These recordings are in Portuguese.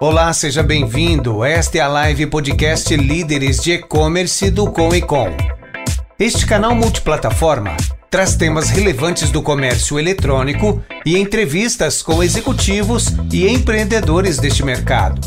Olá, seja bem-vindo. Esta é a live podcast Líderes de E-Commerce do Com e Com. Este canal multiplataforma traz temas relevantes do comércio eletrônico e entrevistas com executivos e empreendedores deste mercado.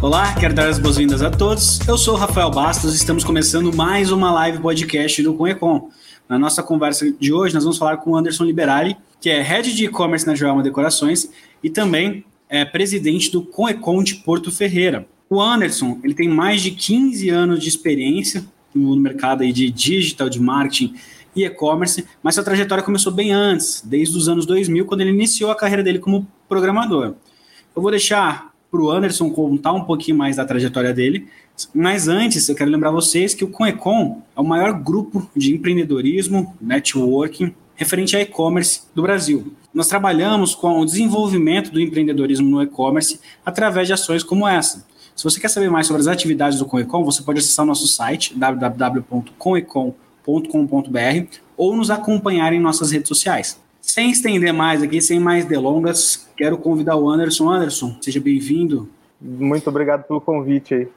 Olá, quero dar as boas-vindas a todos. Eu sou o Rafael Bastos e estamos começando mais uma live podcast do Com Na nossa conversa de hoje, nós vamos falar com o Anderson Liberali, que é Head de E-Commerce na Joelma Decorações e também é presidente do Conecon de Porto Ferreira. O Anderson, ele tem mais de 15 anos de experiência no mercado aí de digital, de marketing e e-commerce, mas sua trajetória começou bem antes, desde os anos 2000, quando ele iniciou a carreira dele como programador. Eu vou deixar para o Anderson contar um pouquinho mais da trajetória dele, mas antes eu quero lembrar vocês que o Conecon é o maior grupo de empreendedorismo, networking, referente a e-commerce do Brasil. Nós trabalhamos com o desenvolvimento do empreendedorismo no e-commerce através de ações como essa. Se você quer saber mais sobre as atividades do Conecom, você pode acessar o nosso site www.conecom.com.br ou nos acompanhar em nossas redes sociais. Sem estender mais aqui, sem mais delongas, quero convidar o Anderson. Anderson, seja bem-vindo. Muito obrigado pelo convite aí.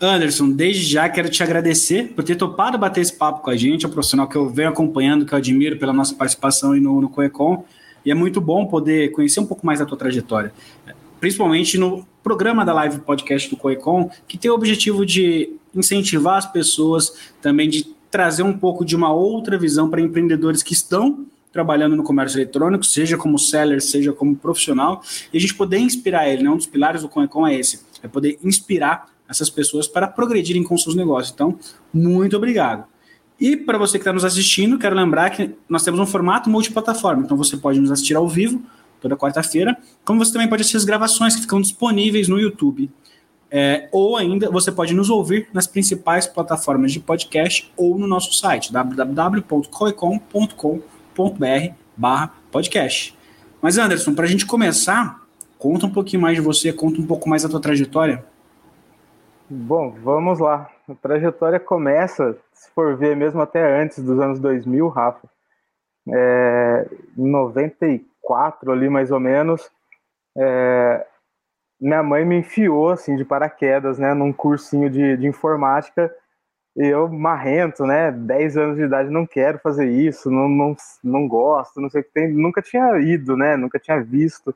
Anderson, desde já quero te agradecer por ter topado bater esse papo com a gente, é um profissional que eu venho acompanhando, que eu admiro pela nossa participação aí no, no Coecom, e é muito bom poder conhecer um pouco mais da tua trajetória, principalmente no programa da Live Podcast do Coecom, que tem o objetivo de incentivar as pessoas, também de trazer um pouco de uma outra visão para empreendedores que estão trabalhando no comércio eletrônico, seja como seller, seja como profissional, e a gente poder inspirar ele, né? Um dos pilares do Coecom é esse, é poder inspirar essas pessoas para progredirem com seus negócios. Então, muito obrigado. E para você que está nos assistindo, quero lembrar que nós temos um formato multiplataforma. Então, você pode nos assistir ao vivo, toda quarta-feira, como você também pode assistir as gravações que ficam disponíveis no YouTube. É, ou ainda você pode nos ouvir nas principais plataformas de podcast ou no nosso site www.coecom.com.br barra podcast. Mas Anderson, para a gente começar, conta um pouquinho mais de você, conta um pouco mais da tua trajetória. Bom, vamos lá. A trajetória começa, se for ver mesmo até antes dos anos 2000, Rafa. É, em 94 ali mais ou menos, é, minha mãe me enfiou assim de paraquedas, né, num cursinho de, de informática. E eu marrento, né, 10 anos de idade, não quero fazer isso, não, não, não gosto, não sei o que tem, nunca tinha ido, né, nunca tinha visto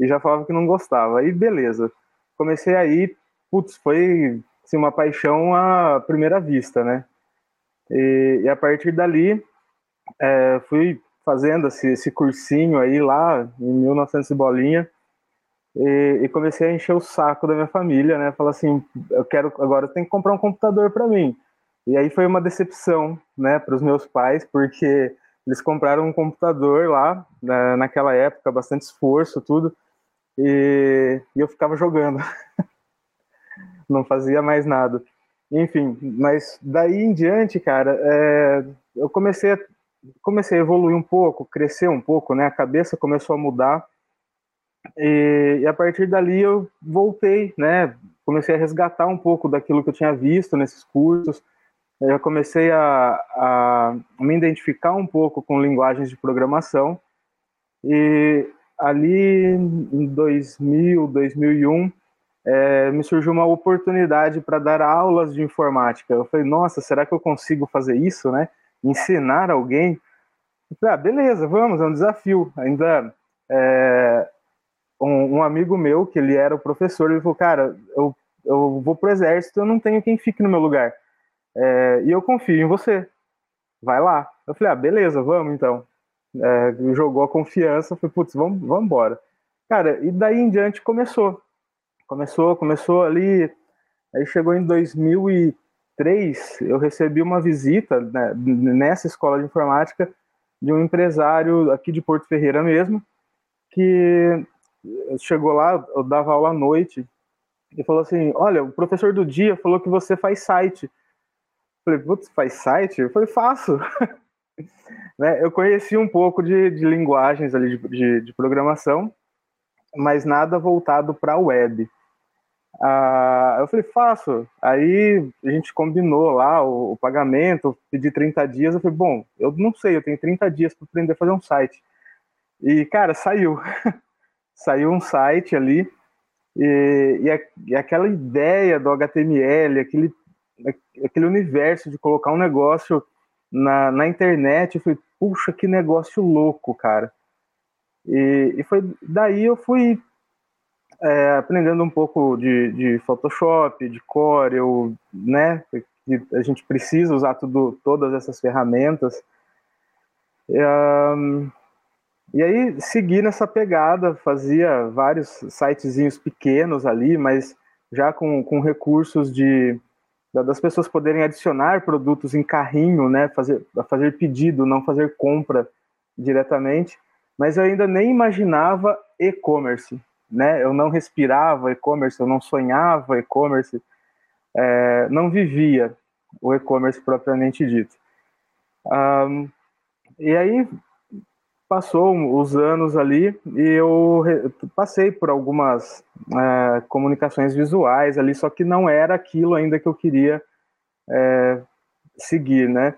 e já falava que não gostava. Aí beleza, comecei a ir putz, foi assim, uma paixão à primeira vista, né? E, e a partir dali, é, fui fazendo esse, esse, cursinho aí lá, em 1900 bolinha, e, e, comecei a encher o saco da minha família, né? Falar assim, eu quero, agora tem que comprar um computador para mim. E aí foi uma decepção, né, para os meus pais, porque eles compraram um computador lá, na, naquela época, bastante esforço, tudo, e, e eu ficava jogando. não fazia mais nada. Enfim, mas daí em diante, cara, é, eu comecei a, comecei a evoluir um pouco, crescer um pouco, né? A cabeça começou a mudar. E, e, a partir dali eu voltei, né? Comecei a resgatar um pouco daquilo que eu tinha visto nesses cursos. Eu comecei a, a me identificar um pouco com linguagens de programação. E ali em 2000, 2001, é, me surgiu uma oportunidade para dar aulas de informática. Eu falei, nossa, será que eu consigo fazer isso, né? Ensinar alguém? Eu falei, ah, beleza, vamos, é um desafio. Ainda é, um, um, amigo meu, que ele era o professor, ele falou, cara, eu, eu vou pro exército, eu não tenho quem fique no meu lugar. É, e eu confio em você. Vai lá. Eu falei, ah, beleza, vamos então. É, jogou a confiança, falei, putz, vamos, vamos embora. Cara, e daí em diante começou Começou, começou ali, aí chegou em 2003, eu recebi uma visita né, nessa escola de informática de um empresário aqui de Porto Ferreira mesmo, que chegou lá, eu dava aula à noite, e falou assim, olha, o professor do dia falou que você faz site. Eu falei, putz, faz site? Eu falei, faço. né, eu conheci um pouco de, de linguagens ali de, de, de programação, mas nada voltado para a web. Ah, eu falei, faço. Aí a gente combinou lá o, o, pagamento, pedi 30 dias. Eu falei, bom, eu não sei, eu tenho 30 dias para aprender a fazer um site. E, cara, saiu. saiu um site ali e, e, a, e, aquela ideia do HTML, aquele, aquele universo de colocar um negócio na, na internet, eu falei, puxa, que negócio louco, cara. E, e foi daí eu fui é, aprendendo um pouco de, de Photoshop, de Core, eu, né, a gente precisa usar tudo, todas essas ferramentas. E aí segui nessa pegada, fazia vários sitezinhos pequenos ali, mas já com, com recursos de das pessoas poderem adicionar produtos em carrinho, né, fazer, fazer pedido, não fazer compra diretamente, mas eu ainda nem imaginava e-commerce, né, eu não respirava e-commerce, eu não sonhava e-commerce, é, não vivia o e-commerce propriamente dito. Um, e aí passou os anos ali e eu passei por algumas é, comunicações visuais ali, só que não era aquilo ainda que eu queria é, seguir, né?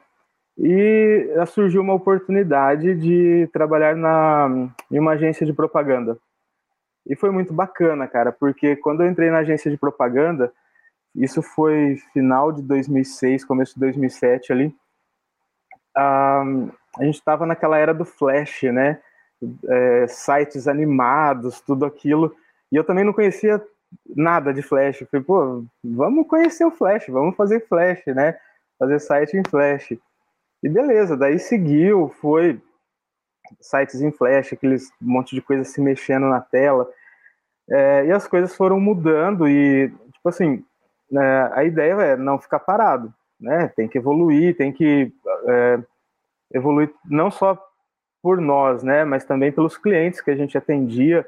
E surgiu uma oportunidade de trabalhar na, em uma agência de propaganda. E foi muito bacana, cara, porque quando eu entrei na agência de propaganda, isso foi final de 2006, começo de 2007 ali, a gente estava naquela era do Flash, né? É, sites animados, tudo aquilo. E eu também não conhecia nada de Flash. Falei, pô, vamos conhecer o Flash, vamos fazer Flash, né? Fazer site em Flash. E beleza, daí seguiu, foi sites em Flash, aqueles monte de coisa se mexendo na tela. É, e as coisas foram mudando e, tipo assim, é, a ideia é não ficar parado, né? Tem que evoluir, tem que é, evoluir não só por nós, né, mas também pelos clientes que a gente atendia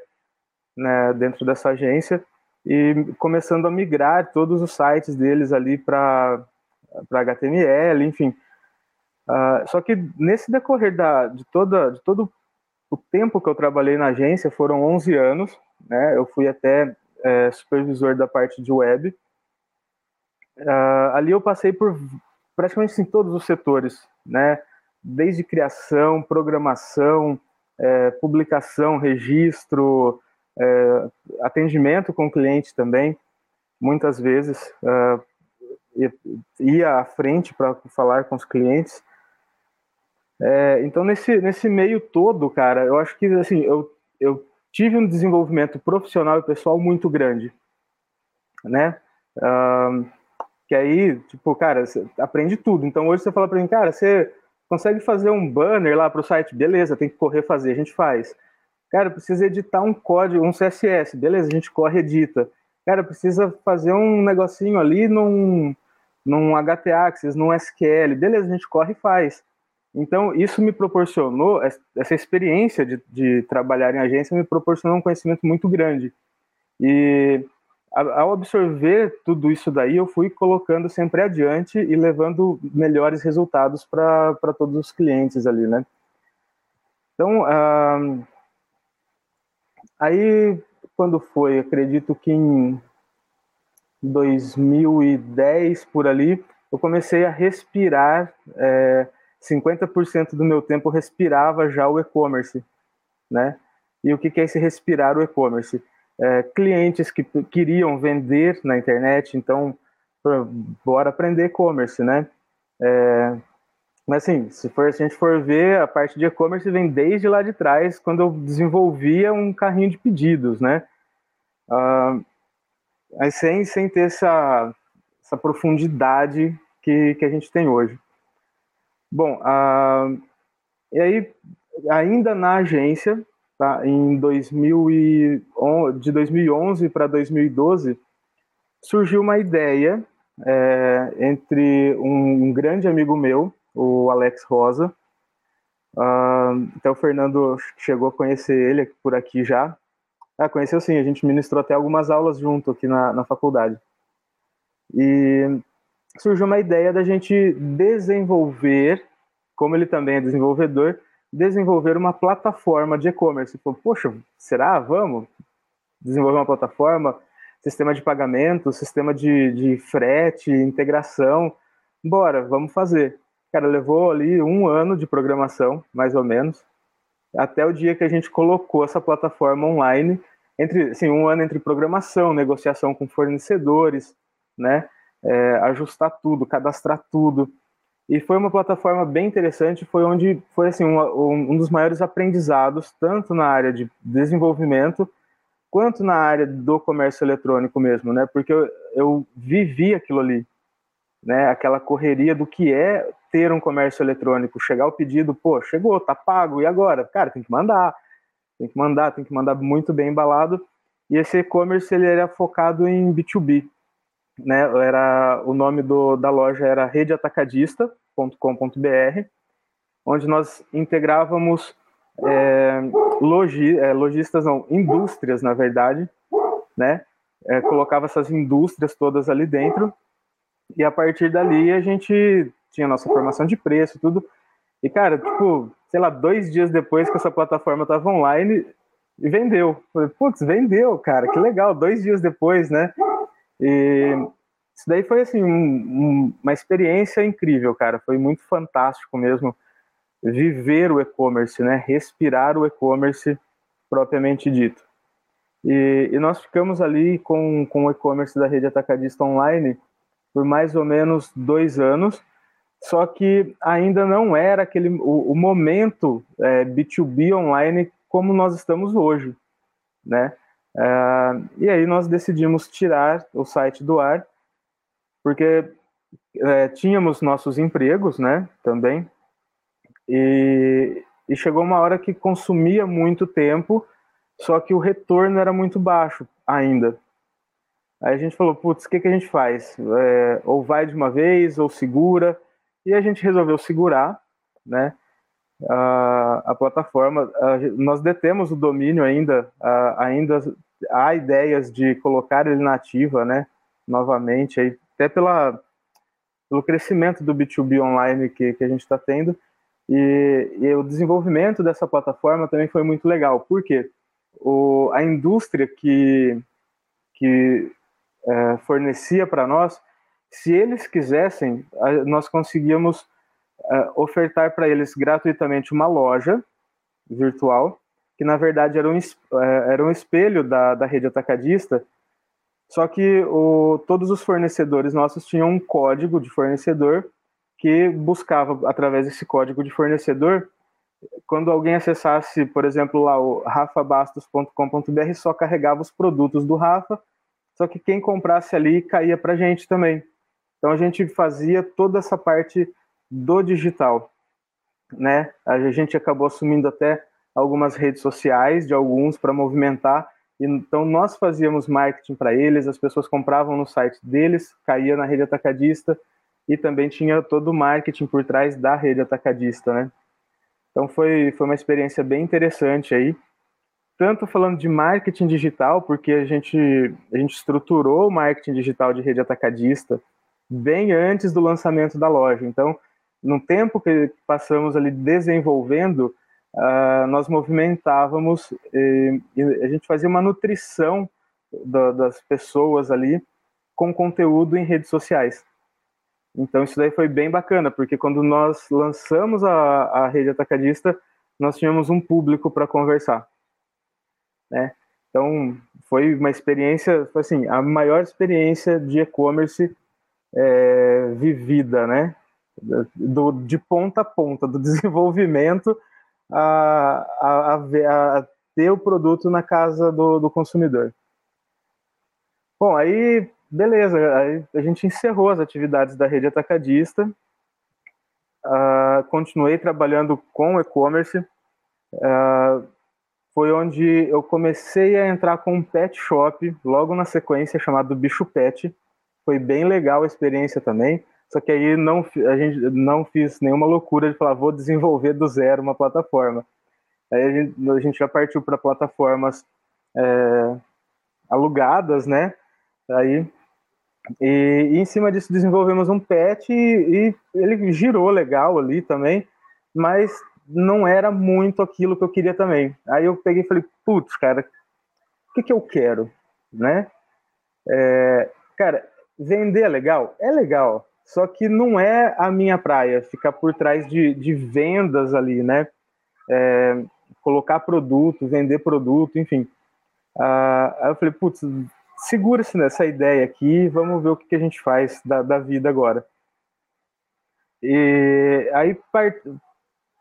né, dentro dessa agência e começando a migrar todos os sites deles ali para HTML, enfim. Uh, só que nesse decorrer da, de, toda, de todo o tempo que eu trabalhei na agência, foram 11 anos, né, eu fui até é, supervisor da parte de web. Uh, ali eu passei por praticamente em todos os setores, né, desde criação, programação, é, publicação, registro, é, atendimento com o cliente também, muitas vezes é, ia à frente para falar com os clientes. É, então nesse nesse meio todo, cara, eu acho que assim eu, eu tive um desenvolvimento profissional e pessoal muito grande, né? Que aí, tipo, cara, você aprende tudo. Então hoje você fala para mim, cara, você Consegue fazer um banner lá para o site? Beleza, tem que correr fazer, a gente faz. Cara, precisa editar um código, um CSS, beleza, a gente corre edita. Cara, precisa fazer um negocinho ali num, num HT-Access, num SQL, beleza, a gente corre e faz. Então, isso me proporcionou, essa experiência de, de trabalhar em agência me proporcionou um conhecimento muito grande. E ao absorver tudo isso daí, eu fui colocando sempre adiante e levando melhores resultados para todos os clientes ali, né? Então, uh, aí, quando foi, acredito que em 2010, por ali, eu comecei a respirar, é, 50% do meu tempo respirava já o e-commerce, né? E o que é esse respirar o e-commerce? é, clientes que queriam vender na internet, então, bora aprender e-commerce, né? É, mas assim, se, for, se a gente for ver, a parte de e-commerce vem desde lá de trás, quando eu desenvolvia um carrinho de pedidos, né? Uh, mas sem, sem ter essa, essa profundidade que, que a gente tem hoje. Bom, e aí, ainda na agência, tá? em 2011, de 2011 para 2012, surgiu uma ideia é, entre um, um, grande amigo meu, o Alex Rosa, uh, até o Fernando chegou a conhecer ele por aqui já. Ah, conheceu sim, a gente ministrou até algumas aulas junto aqui na, na faculdade. E surgiu uma ideia da gente desenvolver, como ele também é desenvolvedor, desenvolver uma plataforma de e-commerce. Poxa, será? Vamos desenvolver uma plataforma, sistema de pagamento, sistema de, de frete, integração. Bora, vamos fazer. Cara, levou ali um ano de programação, mais ou menos. até o dia que a gente colocou essa plataforma online, entre assim, um ano entre programação, negociação com fornecedores, né, é, ajustar tudo, cadastrar tudo. E foi uma plataforma bem interessante, foi onde foi assim um, um dos maiores aprendizados, tanto na área de desenvolvimento, quanto na área do comércio eletrônico mesmo, né? Porque eu, eu vivi aquilo ali, né? Aquela correria do que é ter um comércio eletrônico, chegar o pedido, pô, chegou, tá pago, e agora? Cara, tem que mandar, tem que mandar, tem que mandar muito bem embalado. E esse e-commerce ele era focado em B2B, né? Era o nome do, da loja era redeatacadista.com.br, onde nós integrávamos é, logi, é, lojistas, não, indústrias, na verdade, né? É, colocava essas indústrias todas ali dentro e a partir dali a gente tinha nossa formação de preço, tudo. E cara, tipo, sei lá, dois dias depois que essa plataforma estava online, e vendeu. Putz, vendeu, cara, que legal, dois dias depois, né? E isso daí foi assim, um, um, uma experiência incrível, cara. Foi muito fantástico mesmo viver o e-commerce, né? Respirar o e-commerce propriamente dito. E, e, nós ficamos ali com, com o e-commerce da rede atacadista online por mais ou menos dois anos, só que ainda não era aquele o, o momento é, B2B online como nós estamos hoje, né? É, e aí nós decidimos tirar o site do ar, porque é, tínhamos nossos empregos, né? Também e, e chegou uma hora que consumia muito tempo, só que o retorno era muito baixo ainda. Aí a gente falou, putz, o que, que a gente faz? É, ou vai de uma vez, ou segura. E a gente resolveu segurar, né? A, a plataforma, a, nós detemos o domínio ainda, a, ainda há ideias de colocar ele na ativa, né? Novamente, aí, até pela, pelo crescimento do B2B online que, que a gente está tendo. E, e, o desenvolvimento dessa plataforma também foi muito legal, porque o, a indústria que, que é, fornecia para nós, se eles quisessem, nós conseguíamos é, ofertar para eles gratuitamente uma loja virtual, que na verdade era um, é, era um espelho da, da rede atacadista, só que o, todos os fornecedores nossos tinham um código de fornecedor que buscava, através desse código de fornecedor, quando alguém acessasse, por exemplo, lá o rafabastos.com.br, só carregava os produtos do Rafa, só que quem comprasse ali caía para gente também. Então a gente fazia toda essa parte do digital, né? A gente acabou assumindo até algumas redes sociais de alguns para movimentar. Então nós fazíamos marketing para eles, as pessoas compravam no site deles, caía na rede atacadista e também tinha todo o marketing por trás da rede atacadista, né? Então foi, foi uma experiência bem interessante aí, tanto falando de marketing digital, porque a gente, a gente estruturou o marketing digital de rede atacadista bem antes do lançamento da loja. Então, no tempo que passamos ali desenvolvendo, uh, nós movimentávamos, e, e a gente fazia uma nutrição da, das pessoas ali com conteúdo em redes sociais. Então isso daí foi bem bacana, porque quando nós lançamos a, a rede atacadista, nós tínhamos um público para conversar, né? Então foi uma experiência, foi assim, a maior experiência de e-commerce é, vivida, né? Do, de ponta a ponta, do desenvolvimento a, a, a, a ter o produto na casa do, do consumidor. Bom, aí beleza, aí a gente encerrou as atividades da rede atacadista, uh, continuei trabalhando com e-commerce, uh, foi onde eu comecei a entrar com um pet shop, logo na sequência, chamado Bicho Pet, foi bem legal a experiência também, só que aí não, a gente não fiz nenhuma loucura de falar, vou desenvolver do zero uma plataforma. Aí a gente, a gente já partiu para plataformas é, alugadas, né? Aí e, e, em cima disso desenvolvemos um pet e, e, ele girou legal ali também, mas não era muito aquilo que eu queria também. Aí eu peguei e falei, putz, cara, o que, que eu quero, né? É, cara, vender é legal? É legal, só que não é a minha praia, ficar por trás de, de vendas ali, né? É, colocar produto, vender produto, enfim. Uh, aí eu falei, putz, segura-se nessa ideia aqui, vamos ver o que, que a gente faz da, da vida agora. E aí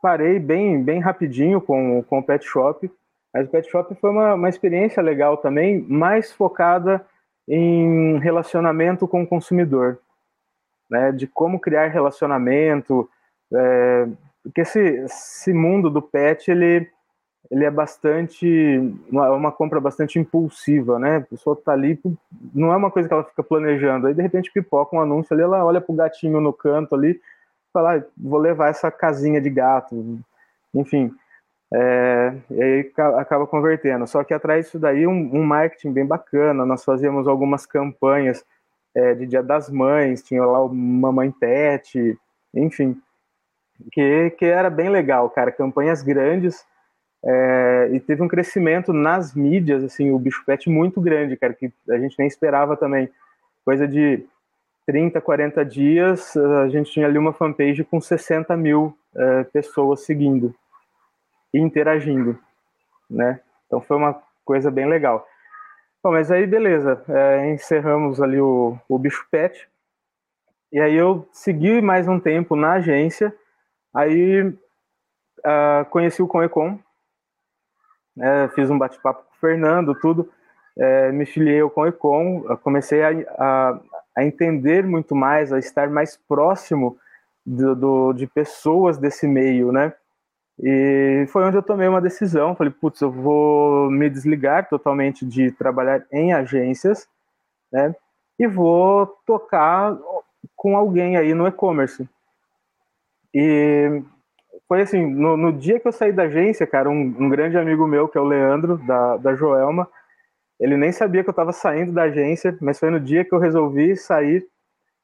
parei bem, bem rapidinho com, com o Pet Shop, mas o Pet Shop foi uma, uma experiência legal também, mais focada em relacionamento com o consumidor, né, de como criar relacionamento, é, porque esse, esse mundo do pet, ele, ele é bastante, uma, uma compra bastante impulsiva, né, a pessoa tá ali, não é uma coisa que ela fica planejando, aí de repente pipoca um anúncio ali, ela olha pro gatinho no canto ali, fala, vou levar essa casinha de gato, enfim, é, e aí acaba convertendo. Só que atrás disso daí um, um marketing bem bacana. Nós fazíamos algumas campanhas é, de Dia das Mães, tinha lá o Mamãe Pet, enfim, que, que era bem legal, cara. Campanhas grandes é, e teve um crescimento nas mídias, assim, o Bicho Pet muito grande, cara, que a gente nem esperava também. Coisa de 30, 40 dias, a gente tinha ali uma fanpage com 60 mil é, pessoas seguindo e interagindo, né? Então foi uma coisa bem legal. Bom, mas aí beleza, é, encerramos ali o, o bicho pet. E aí eu segui mais um tempo na agência. Aí uh, conheci o Conecom, né, fiz um bate-papo com o Fernando, tudo. É, me filiei ao Conecom, comecei a, a, a, entender muito mais, a estar mais próximo do, do, de pessoas desse meio, né? E foi onde eu tomei uma decisão. Falei, putz, eu vou me desligar totalmente de trabalhar em agências, né? E vou tocar com alguém aí no e-commerce. E foi assim, no, no, dia que eu saí da agência, cara, um, um, grande amigo meu, que é o Leandro, da, da Joelma, ele nem sabia que eu estava saindo da agência, mas foi no dia que eu resolvi sair,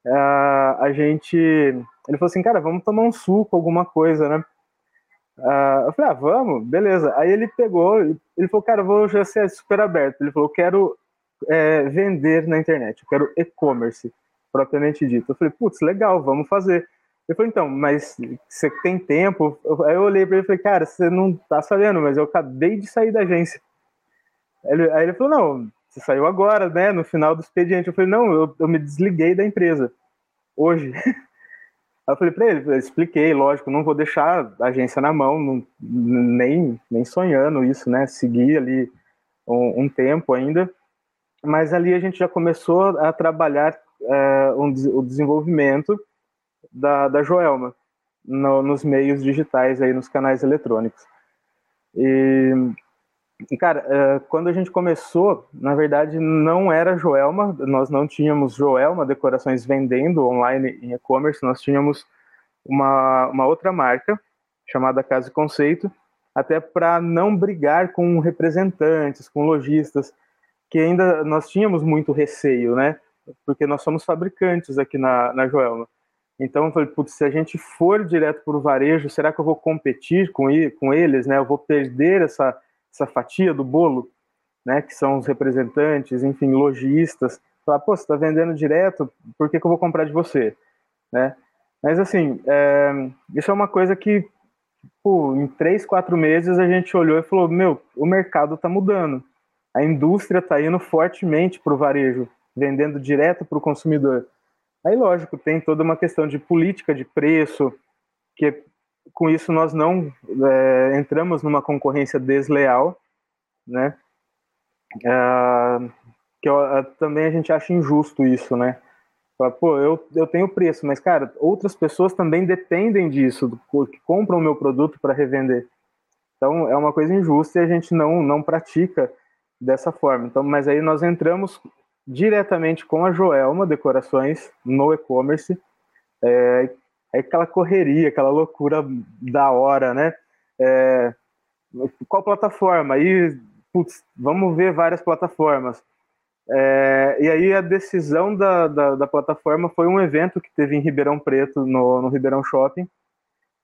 uh, a gente... Ele falou assim, cara, vamos tomar um suco, alguma coisa, né? Uh, eu falei, ah, vamos, beleza. Aí ele pegou, ele falou, cara, eu vou já ser super aberto. Ele falou, quero é, vender na internet, eu quero e-commerce, propriamente dito. Eu falei, putz, legal, vamos fazer. Ele falou, então, mas você tem tempo? Aí eu olhei para ele e falei, cara, você não tá sabendo, mas eu acabei de sair da agência. Ele, aí ele falou, não, você saiu agora, né, no final do expediente. Eu falei, não, eu, eu me desliguei da empresa, hoje. Aí eu falei para ele, eu expliquei, lógico, não vou deixar a agência na mão, não, nem, nem sonhando isso, né? Seguir ali um, um, tempo ainda. Mas ali a gente já começou a trabalhar é, um, o desenvolvimento da, da Joelma no, nos meios digitais, aí nos canais eletrônicos. E e, cara, é, quando a gente começou, na verdade, não era Joelma, nós não tínhamos Joelma Decorações vendendo online em e-commerce, nós tínhamos uma, uma outra marca chamada Casa e Conceito, até para não brigar com representantes, com lojistas, que ainda nós tínhamos muito receio, né? Porque nós somos fabricantes aqui na, na Joelma. Então, eu falei, putz, se a gente for direto para o varejo, será que eu vou competir com, com eles, né? Eu vou perder essa essa fatia do bolo, né, que são os representantes, enfim, lojistas, falar, pô, você está vendendo direto, por que, que eu vou comprar de você? Né? Mas, assim, é, isso é uma coisa que, pô, em três, quatro meses a gente olhou e falou, meu, o mercado está mudando, a indústria está indo fortemente para o varejo, vendendo direto para o consumidor. Aí, lógico, tem toda uma questão de política de preço, que com isso nós não é, entramos numa concorrência desleal, né? É, que eu, também a gente acha injusto isso, né? Pô, eu, eu tenho preço, mas cara, outras pessoas também dependem disso, que compram o meu produto para revender. Então é uma coisa injusta e a gente não não pratica dessa forma. Então, mas aí nós entramos diretamente com a Joelma Decorações no e-commerce, é, é aquela correria, aquela loucura da hora, né? É, qual plataforma? Aí, putz, vamos ver várias plataformas. É, e aí a decisão da, da, da, plataforma foi um evento que teve em Ribeirão Preto, no, no Ribeirão Shopping,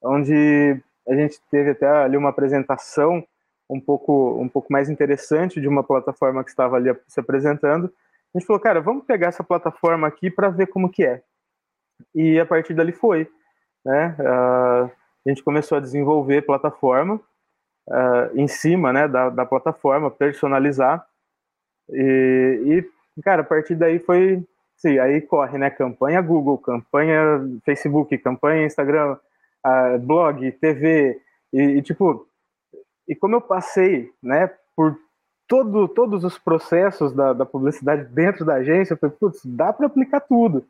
onde a gente teve até ali uma apresentação um pouco, um pouco mais interessante de uma plataforma que estava ali se apresentando. A gente falou, cara, vamos pegar essa plataforma aqui para ver como que é. E a partir dali foi. Né? a gente começou a desenvolver plataforma uh, em cima né, da, da plataforma, personalizar. E, e, cara, a partir daí foi. Sim, aí corre, né? Campanha Google, campanha Facebook, campanha Instagram, uh, blog, TV. E, e, tipo, e como eu passei, né, por todo, todos os processos da, da publicidade dentro da agência, eu falei, putz, dá para aplicar tudo.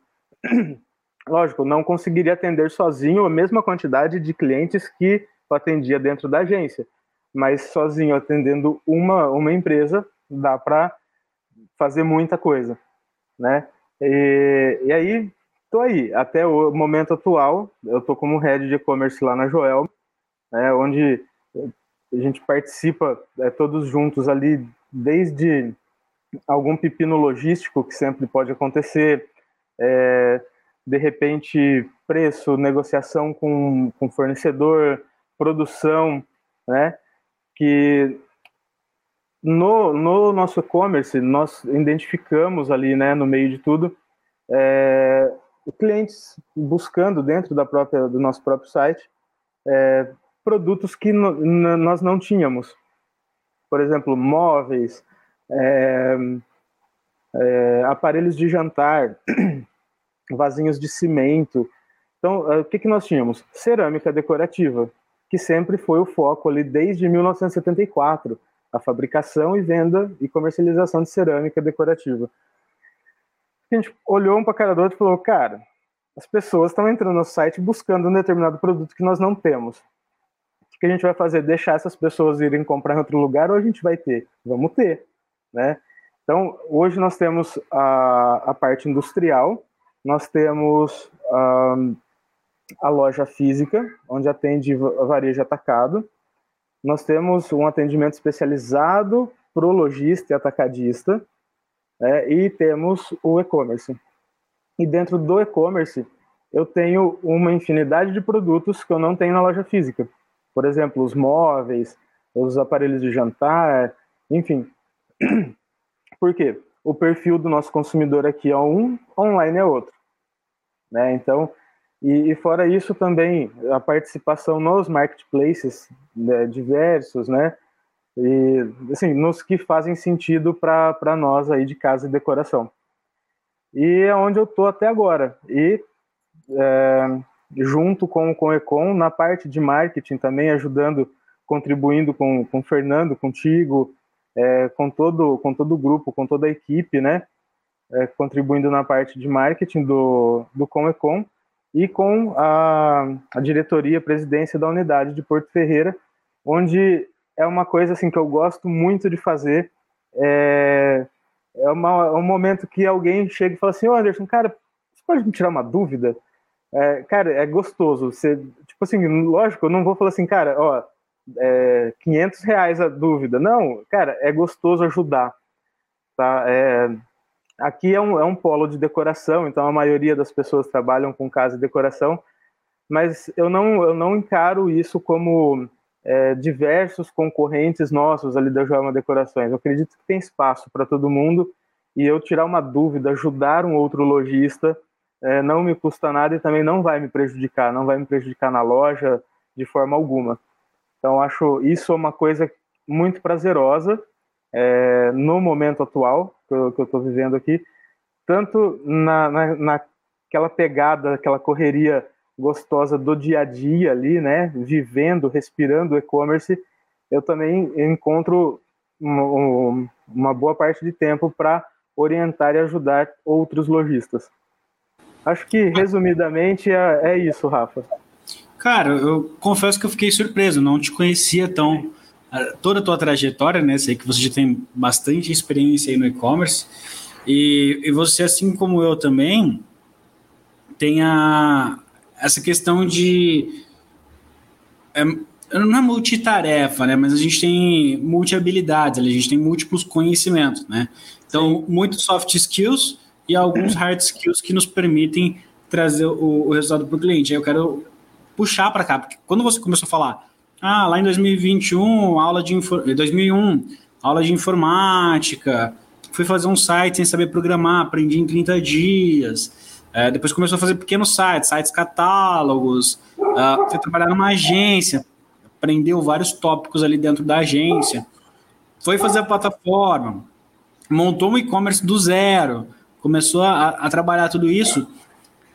Lógico, não conseguiria atender sozinho a mesma quantidade de clientes que eu atendia dentro da agência, mas sozinho atendendo uma, uma empresa, dá para fazer muita coisa, né? E, e aí, tô aí, até o momento atual, eu tô como head de e-commerce lá na Joel, né, onde a gente participa é, todos juntos ali, desde algum pepino logístico que sempre pode acontecer, é, de repente preço, negociação com, com fornecedor, produção, né? Que no, no nosso e-commerce nós identificamos ali, né, no meio de tudo, é, clientes buscando dentro da própria do nosso próprio site é, produtos que no, nós não tínhamos, por exemplo, móveis, é, é, aparelhos de jantar, vasinhos de cimento. Então, é, o que, que nós tínhamos? Cerâmica decorativa, que sempre foi o foco ali desde 1974, a fabricação e venda e comercialização de cerâmica decorativa. A gente olhou um para a cara outro e falou, cara, as pessoas estão entrando no site buscando um determinado produto que nós não temos. O que a gente vai fazer? Deixar essas pessoas irem comprar em outro lugar ou a gente vai ter? Vamos ter, né? Então, hoje nós temos a, a parte industrial, nós temos um, a loja física, onde atende varejo atacado. Nós temos um atendimento especializado para o lojista e atacadista. Né, e temos o e-commerce. E dentro do e-commerce, eu tenho uma infinidade de produtos que eu não tenho na loja física. Por exemplo, os móveis, os aparelhos de jantar, enfim. Por quê? O perfil do nosso consumidor aqui é um, online é outro. Né? Então, e, e, fora isso também a participação nos marketplaces né, diversos, né? E assim, nos que fazem sentido para nós aí de casa e decoração. E é onde eu estou até agora. E é, junto com, com o Econ, na parte de marketing também, ajudando, contribuindo com, com o Fernando, contigo, é, com, todo, com todo o grupo, com toda a equipe, né? é, contribuindo na parte de marketing do, do Comecom e com a, a diretoria, a presidência da unidade de Porto Ferreira, onde é uma coisa assim que eu gosto muito de fazer. É, é, uma, é um momento que alguém chega e fala assim, oh, Anderson, cara, você pode me tirar uma dúvida? É, cara, é gostoso. Você, tipo assim, lógico, eu não vou falar assim, cara, ó, é, 500 reais a dúvida. Não, cara, é gostoso ajudar. Tá? É, Aqui é um, é um polo de decoração, então a maioria das pessoas trabalham com casa e decoração, mas eu não, eu não encaro isso como é, diversos concorrentes nossos ali da Joelma Decorações. Eu acredito que tem espaço para todo mundo e eu tirar uma dúvida, ajudar um outro lojista, é, não me custa nada e também não vai me prejudicar, não vai me prejudicar na loja de forma alguma. Então, acho isso uma coisa muito prazerosa é, no momento atual que eu estou vivendo aqui, tanto na, na, naquela pegada, aquela correria gostosa do dia a dia ali, né, vivendo, respirando e-commerce, eu também encontro uma, uma boa parte de tempo para orientar e ajudar outros lojistas. Acho que, resumidamente, é, é isso, Rafa. Cara, eu confesso que eu fiquei surpreso, não te conhecia tão toda a tua trajetória, né? Sei que você já tem bastante experiência aí no e-commerce. E, e você, assim como eu também, tem a, essa questão de. É, não é multitarefa, né? Mas a gente tem multi-habilidades, a gente tem múltiplos conhecimentos, né? Então, muitos soft skills e alguns hard skills que nos permitem trazer o, o resultado para o cliente. Aí eu quero puxar para cá, porque quando você começou a falar ah, lá em 2021, aula de 2001, aula de informática, fui fazer um site sem saber programar, aprendi em 30 dias. É, depois começou a fazer pequenos sites, sites catálogos, uh, fui trabalhar numa agência, aprendeu vários tópicos ali dentro da agência, foi fazer a plataforma, montou um e-commerce do zero, começou a, a, trabalhar tudo isso,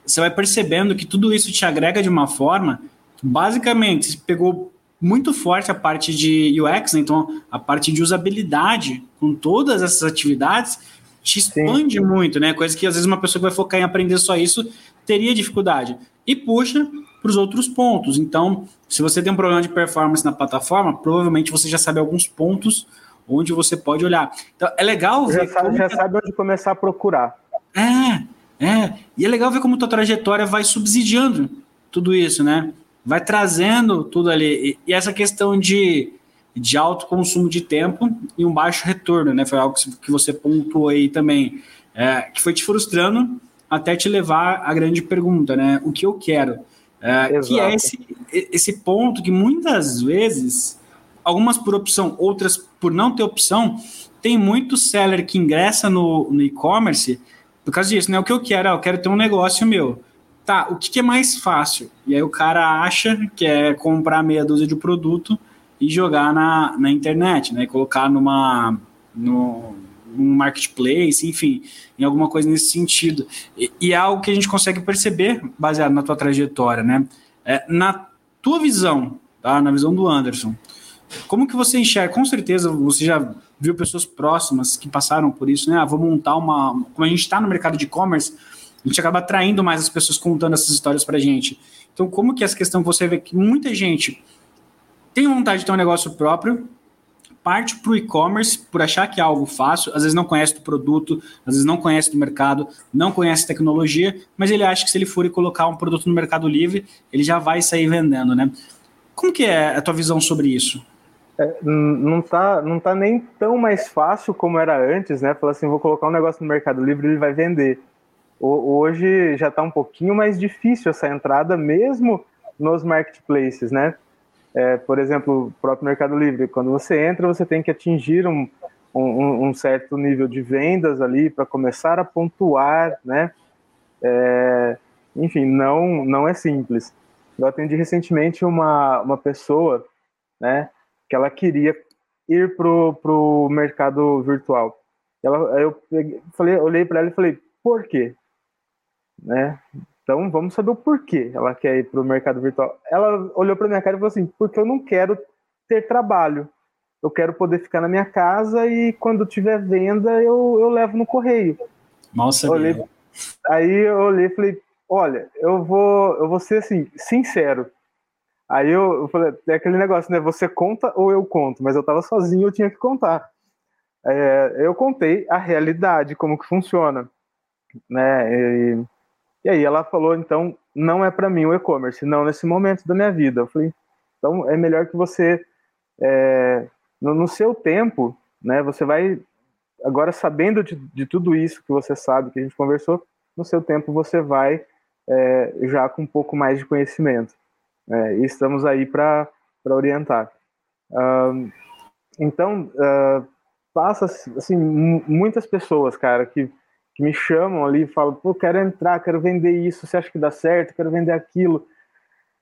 você vai percebendo que tudo isso te agrega de uma forma, basicamente, você pegou muito forte a parte de UX, né? então a parte de usabilidade com todas essas atividades te expande Sim. muito, né? Coisa que às vezes uma pessoa que vai focar em aprender só isso teria dificuldade. E puxa para os outros pontos. Então, se você tem um problema de performance na plataforma, provavelmente você já sabe alguns pontos onde você pode olhar. Então, é legal ver. Já, sabe, já sabe onde começar a procurar. É, é. E é legal ver como tua trajetória vai subsidiando tudo isso, né? Vai trazendo tudo ali. E, e essa questão de, de alto consumo de tempo e um baixo retorno, né? Foi algo que você pontuou aí também, é, que foi te frustrando até te levar à grande pergunta, né? O que eu quero? É, que é esse, esse ponto que muitas vezes, algumas por opção, outras por não ter opção, tem muito seller que ingressa no, no e-commerce por causa disso, né? O que eu quero? Ah, eu quero ter um negócio meu. Tá, o que, que, é mais fácil? E aí o cara acha que é comprar meia dúzia de produto e jogar na, na internet, né? E colocar numa. No, um marketplace, enfim, em alguma coisa nesse sentido. E, e, é algo que a gente consegue perceber baseado na tua trajetória, né? É, na tua visão, tá? Na visão do Anderson, como que você enxerga? Com certeza você já viu pessoas próximas que passaram por isso, né? Ah, vou montar uma. Como a gente está no mercado de e-commerce, a gente acaba atraindo mais as pessoas contando essas histórias para gente. Então, como que essa questão você vê que muita gente tem vontade de ter um negócio próprio, parte para o e-commerce por achar que é algo fácil, às vezes não conhece do produto, às vezes não conhece do mercado, não conhece tecnologia, mas ele acha que se ele for e colocar um produto no Mercado Livre, ele já vai sair vendendo, né? Como que é a tua visão sobre isso? É, não tá, não tá nem tão mais fácil como era antes, né? Falar assim, vou colocar um negócio no Mercado Livre ele vai vender. Hoje já está um pouquinho mais difícil essa entrada, mesmo nos marketplaces, né? É, por exemplo, o próprio Mercado Livre, quando você entra, você tem que atingir um, um, um certo nível de vendas ali para começar a pontuar, né? É, enfim, não, não é simples. Eu atendi recentemente uma, uma pessoa, né, que ela queria ir pro, pro mercado virtual. Ela, eu peguei, falei, olhei para ela e falei, por quê? Né? Então vamos saber o porquê ela quer ir para o mercado virtual. Ela olhou para minha cara e falou assim: porque eu não quero ter trabalho. Eu quero poder ficar na minha casa e quando tiver venda eu, eu levo no correio. Mal sabia. Olhei, aí eu olhei e falei: olha, eu vou, eu vou ser assim, sincero. Aí eu, eu falei: é aquele negócio, né? Você conta ou eu conto? Mas eu estava sozinho, eu tinha que contar. É, eu contei a realidade, como que funciona, né? E, e aí ela falou, então, não é para mim o e-commerce, não nesse momento da minha vida. Eu falei, então é melhor que você, é, no, no, seu tempo, né, você vai, agora sabendo de, de, tudo isso que você sabe, que a gente conversou, no seu tempo você vai é, já com um pouco mais de conhecimento. É, e estamos aí para orientar. Uh, então, uh, passa, assim, muitas pessoas, cara, que que me chamam ali e falam, pô, quero entrar, quero vender isso, você acha que dá certo? Quero vender aquilo.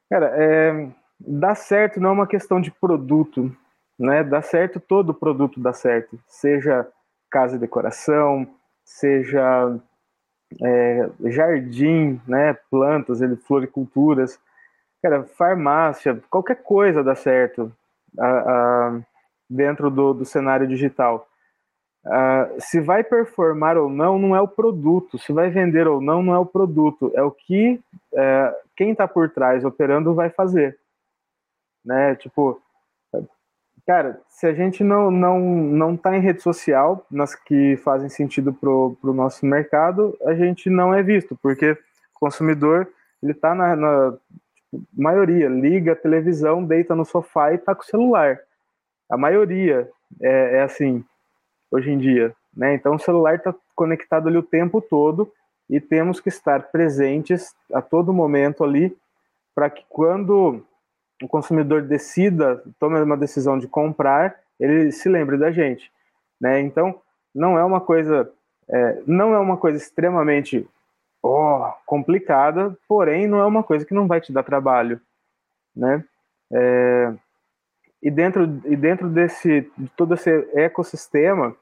Cara, é, dá certo não é uma questão de produto, né? Dá certo, todo produto dá certo, seja casa e decoração, seja é, jardim, né? Plantas, floriculturas, cara, farmácia, qualquer coisa dá certo dentro do, do cenário digital. Uh, se vai performar ou não, não é o produto. Se vai vender ou não, não é o produto. É o que uh, quem está por trás operando vai fazer. Né? Tipo, cara, se a gente não não não está em rede social, nas que fazem sentido pro, pro nosso mercado, a gente não é visto, porque o consumidor ele está na, na maioria liga a televisão, deita no sofá e está com o celular. A maioria é, é assim hoje em dia. Né? Então o celular está conectado ali o tempo todo e temos que estar presentes a todo momento ali para que quando o consumidor decida, tome uma decisão de comprar, ele se lembre da gente. Né? Então não é uma coisa é, não é uma coisa extremamente oh, complicada, porém não é uma coisa que não vai te dar trabalho, né? É, e dentro, e dentro desse, de todo esse ecossistema,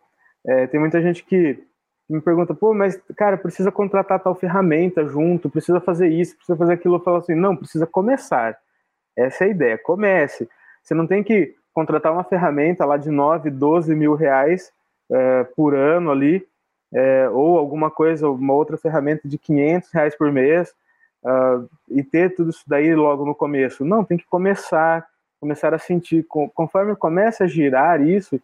é, tem muita gente que me pergunta, pô, mas, cara, precisa contratar tal ferramenta junto, precisa fazer isso, precisa fazer aquilo. Eu falo assim, não, precisa começar. Essa é a ideia, comece. Você não tem que contratar uma ferramenta lá de 9, 12 mil reais é, por ano ali, é, ou alguma coisa, uma outra ferramenta de 500 reais por mês, uh, e ter tudo isso daí logo no começo. Não, tem que começar, começar a sentir. Conforme começa a girar isso,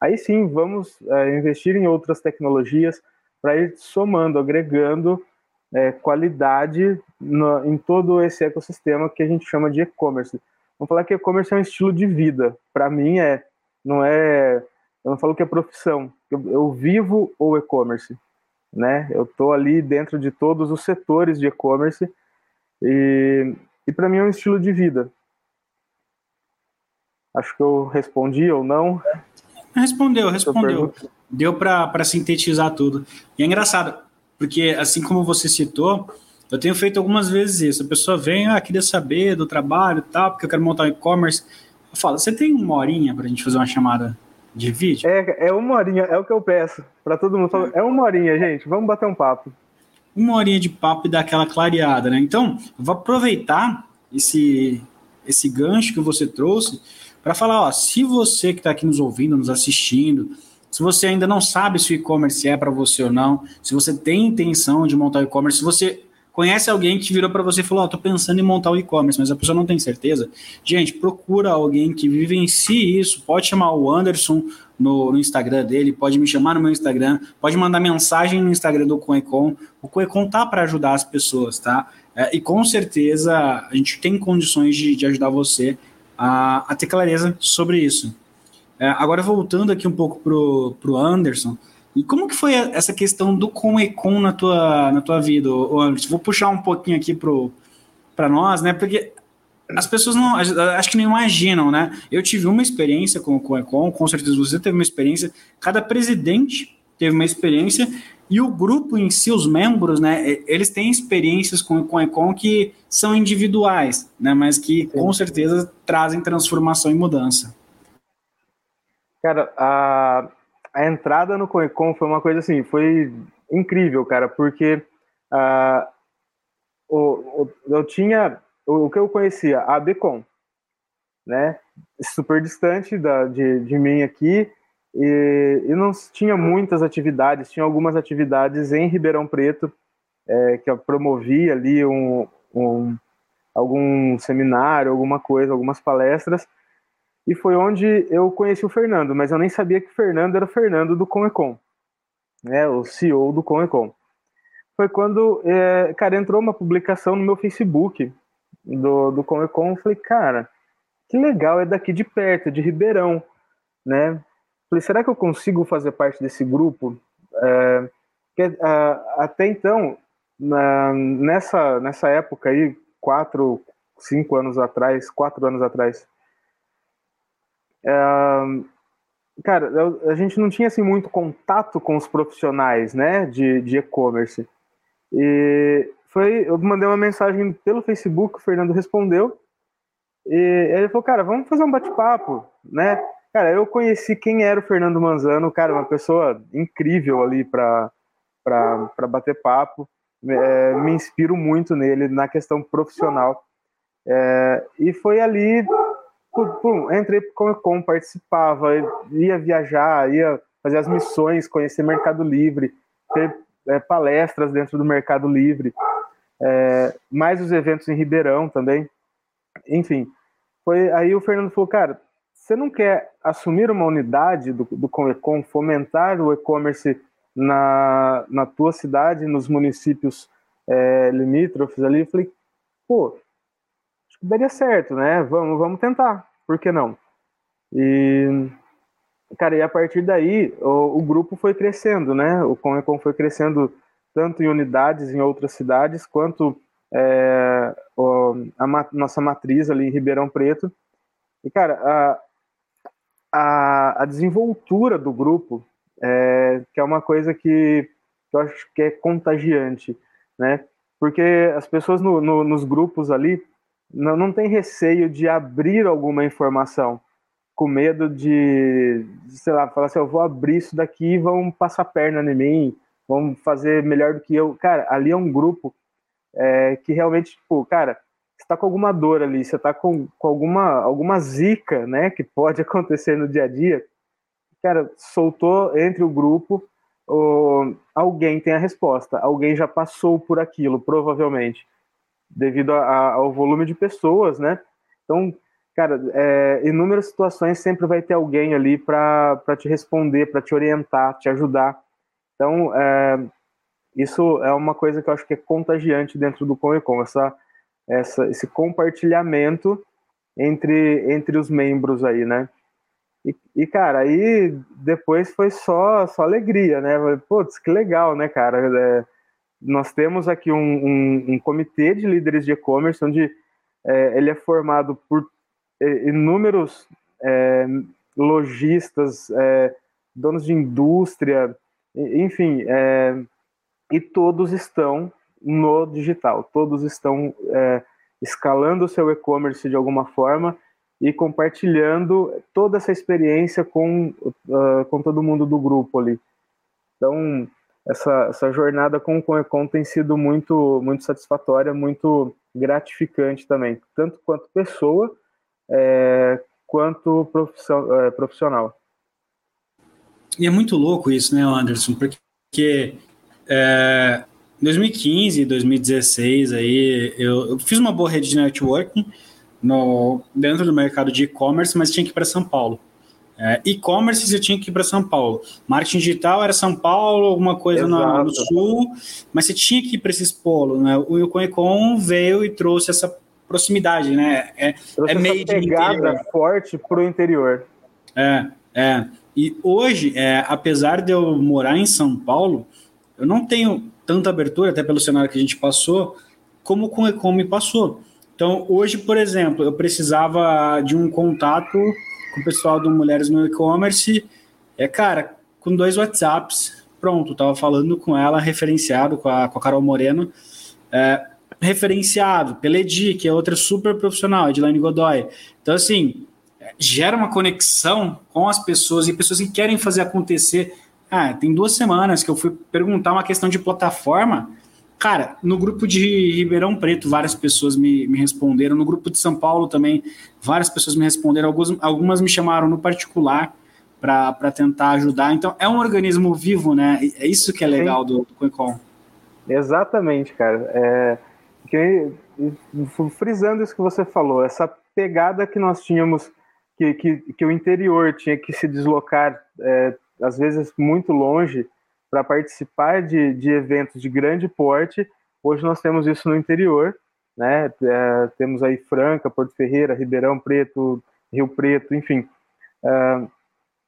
aí sim vamos uh, investir em outras tecnologias para ir somando, agregando uh, qualidade no, em todo esse ecossistema que a gente chama de e-commerce. Vamos falar que e-commerce é um estilo de vida. Para mim é, não é, eu não falo que é profissão. Eu, eu vivo o e-commerce, né? Eu estou ali dentro de todos os setores de e-commerce e, e para mim é um estilo de vida. Acho que eu respondi ou não. Respondeu, respondeu. Deu para sintetizar tudo. E é engraçado, porque assim como você citou, eu tenho feito algumas vezes isso. A pessoa vem, ah, queria saber do trabalho e tal, porque eu quero montar um e-commerce. Eu falo, você tem uma horinha para a gente fazer uma chamada de vídeo? É, é uma horinha, é o que eu peço para todo mundo. É uma horinha, gente, vamos bater um papo uma horinha de papo e dar aquela clareada, né? Então, vou aproveitar esse, esse gancho que você trouxe para falar, ó, se você que está aqui nos ouvindo, nos assistindo, se você ainda não sabe se o e-commerce é para você ou não, se você tem intenção de montar e-commerce, se você conhece alguém que virou para você e falou, ó, oh, tô pensando em montar o e-commerce, mas a pessoa não tem certeza, gente, procura alguém que vivencie isso, pode chamar o Anderson no, no, Instagram dele, pode me chamar no meu Instagram, pode mandar mensagem no Instagram do Coecon. O Coecon tá para ajudar as pessoas, tá? É, e com certeza a gente tem condições de, de ajudar você a, a, ter clareza sobre isso. É, agora voltando aqui um pouco pro, pro Anderson, e como que foi essa questão do Coecon na tua, na tua vida, Anderson? Vou puxar um pouquinho aqui para nós, né? Porque as pessoas não, acho que não imaginam, né? Eu tive uma experiência com o Econ, com certeza você teve uma experiência, cada presidente teve uma experiência, e o grupo em si, os membros, né, eles têm experiências com o Econ que são individuais, né, mas que com certeza trazem transformação e mudança. Cara, a, a entrada no Coecon foi uma coisa assim, foi incrível, cara, porque uh, o, o, eu tinha o, o que eu conhecia, a Becom, né? Super distante da, de, de mim aqui, e, e não tinha muitas atividades, tinha algumas atividades em Ribeirão Preto, é, que eu promovia ali um, um, algum seminário, alguma coisa, algumas palestras, e foi onde eu conheci o Fernando, mas eu nem sabia que o Fernando era o Fernando do Comecon, né, o CEO do Comecon. Foi quando, é, cara, entrou uma publicação no meu Facebook do, do Comic Con, falei, cara, que legal, é daqui de perto, de Ribeirão, né? Falei, será que eu consigo fazer parte desse grupo? É, que, até então, na, nessa, nessa época aí, quatro, cinco anos atrás, quatro anos atrás, cara, a gente não tinha assim muito contato com os profissionais, né, de, de e-commerce. E foi, eu mandei uma mensagem pelo Facebook, o Fernando respondeu, e ele falou, cara, vamos fazer um bate-papo, né? Cara, eu conheci quem era o Fernando Manzano, cara, uma pessoa incrível ali para bater papo, é, me inspiro muito nele na questão profissional. É, e foi ali, pum, entrei com com participava, ia viajar, ia fazer as missões, conhecer Mercado Livre, ter é, palestras dentro do Mercado Livre é, mais os eventos em Ribeirão também. Enfim, foi aí o Fernando falou, cara, você não quer assumir uma unidade do, do Comecon, fomentar o e-commerce na, na tua cidade, nos municípios é, limítrofes ali? Eu falei, pô, daria certo, né? Vamos, vamos tentar, por que não? E, cara, e a partir daí o, o grupo foi crescendo, né? O Comecon foi crescendo tanto em unidades em outras cidades, quanto é, a nossa matriz ali em Ribeirão Preto. E, cara, a, a, a desenvoltura do grupo, é, que é uma coisa que, que, eu acho que é contagiante, né? Porque as pessoas no, no, nos grupos ali não, não têm receio de abrir alguma informação, com medo de, sei lá, falar assim, eu vou abrir isso daqui e vão passar perna em mim, vão fazer melhor do que eu. Cara, ali é um grupo é, que realmente, tipo, cara, você tá com alguma dor ali, você tá com, com alguma, alguma zica, né, que pode acontecer no dia a dia, cara, soltou entre o grupo, alguém tem a resposta, alguém já passou por aquilo, provavelmente, devido a, ao volume de pessoas, né? Então, cara, é, inúmeras situações sempre vai ter alguém ali para te responder, para te orientar, te ajudar. Então, é, isso é uma coisa que eu acho que é contagiante dentro do Comecom, essa, essa, esse compartilhamento entre, entre os membros aí, né? E, e, cara, aí depois foi só, só alegria, né? Putz, que legal, né, cara? Nós temos aqui um, um, um, comitê de líderes de e-commerce, onde é, ele é formado por é, inúmeros é, lojistas, é, donos de indústria, enfim, é, e todos estão no digital, todos estão é, escalando o seu e-commerce de alguma forma e compartilhando toda essa experiência com, uh, com todo mundo do grupo ali. Então, essa, essa jornada com o Conecon tem sido muito, muito satisfatória, muito gratificante também, tanto quanto pessoa, é, quanto é, profissional. E é muito louco isso, né, Anderson? Porque é, 2015, 2016, aí eu, eu, fiz uma boa rede de networking no, dentro do mercado de e-commerce, mas tinha que ir para São Paulo. É, e-commerce você tinha que ir para São Paulo. Marketing digital era São Paulo, alguma coisa no, no, sul, mas você tinha que ir para esses polos. Né? O Conecon veio e trouxe essa proximidade, né? É, trouxe é meio pegada forte para o interior. É, é. E hoje, é, apesar de eu morar em São Paulo, eu não tenho tanta abertura, até pelo cenário que a gente passou, como com o Ecom passou. Então, hoje, por exemplo, eu precisava de um contato com o pessoal do Mulheres no E-Commerce. É, cara, com dois WhatsApps, pronto, tava falando com ela, referenciado com a, com a Carol Moreno, é, referenciado pela Edi, que é outra super profissional, Edilane Godoy. Então, assim, gera uma conexão com as pessoas e pessoas que querem fazer acontecer. Ah, tem duas semanas que eu fui perguntar uma questão de plataforma. Cara, no grupo de Ribeirão Preto, várias pessoas me, me responderam. No grupo de São Paulo também, várias pessoas me responderam. Algumas, algumas me chamaram no particular para tentar ajudar. Então, é um organismo vivo, né? É isso que é legal do, do Coecom. Exatamente, cara. É, que, frisando isso que você falou, essa pegada que nós tínhamos que, que, que o interior tinha que se deslocar, é, às vezes muito longe, para participar de, de eventos de grande porte. Hoje nós temos isso no interior, né? É, temos aí Franca, Porto Ferreira, Ribeirão Preto, Rio Preto, enfim. É,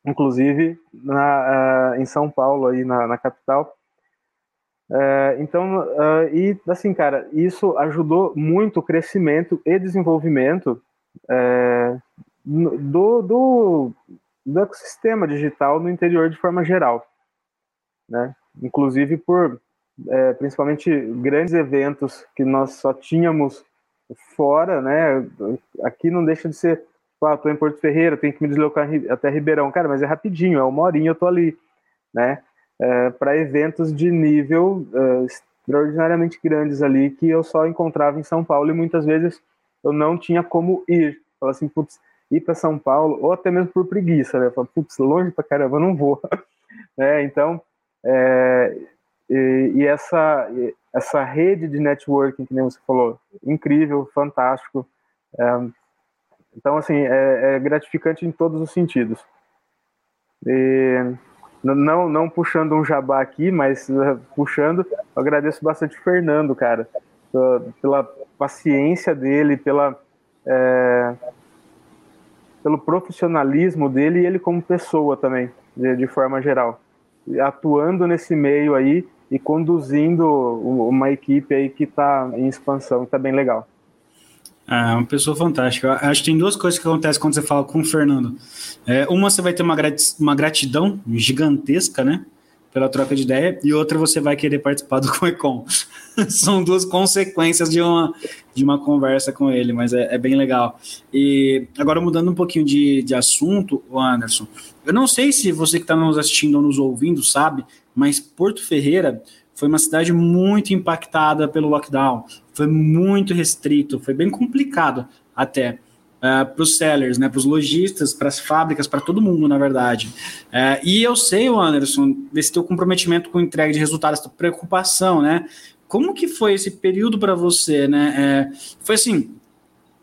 inclusive na, é, em São Paulo, aí na, na capital. É, então, uh, e assim, cara, isso ajudou muito o crescimento e desenvolvimento é, do, do, do ecossistema digital no interior de forma geral, né? Inclusive por é, principalmente grandes eventos que nós só tínhamos fora, né? Aqui não deixa de ser, ah, tô em Porto Ferreira, tenho que me deslocar até Ribeirão, cara, mas é rapidinho, é uma horinha eu tô ali, né? É, para eventos de nível é, extraordinariamente grandes ali que eu só encontrava em São Paulo e muitas vezes eu não tinha como ir. Falei assim, putz, ir para São Paulo, ou até mesmo por preguiça, né? Falo, putz, longe para caramba, não vou. é, então, é, e, e, essa, essa rede de networking, que nem você falou, incrível, fantástico. É, então, assim, é, é, gratificante em todos os sentidos. E, não, não puxando um jabá aqui, mas uh, puxando, agradeço bastante o Fernando, cara, pela, pela paciência dele, pela, é, pelo profissionalismo dele e ele como pessoa também, de, de forma geral. Atuando nesse meio aí e conduzindo uma equipe aí que está em expansão, está bem legal. É uma pessoa fantástica. Acho que tem duas coisas que acontecem quando você fala com o Fernando. É, uma, você vai ter uma gratidão gigantesca, né? Pela troca de ideia, e outra você vai querer participar do Coecon. São duas consequências de uma, de uma conversa com ele, mas é, é bem legal. E agora mudando um pouquinho de, de assunto, Anderson, eu não sei se você que está nos assistindo ou nos ouvindo sabe, mas Porto Ferreira foi uma cidade muito impactada pelo lockdown, foi muito restrito, foi bem complicado até uh, é, para os sellers, né, para os lojistas, para as fábricas, para todo mundo, na verdade. Uh, e eu sei, Anderson, desse teu comprometimento com entrega de resultados, tua preocupação, né? Como que foi esse período para você, né? É, foi assim,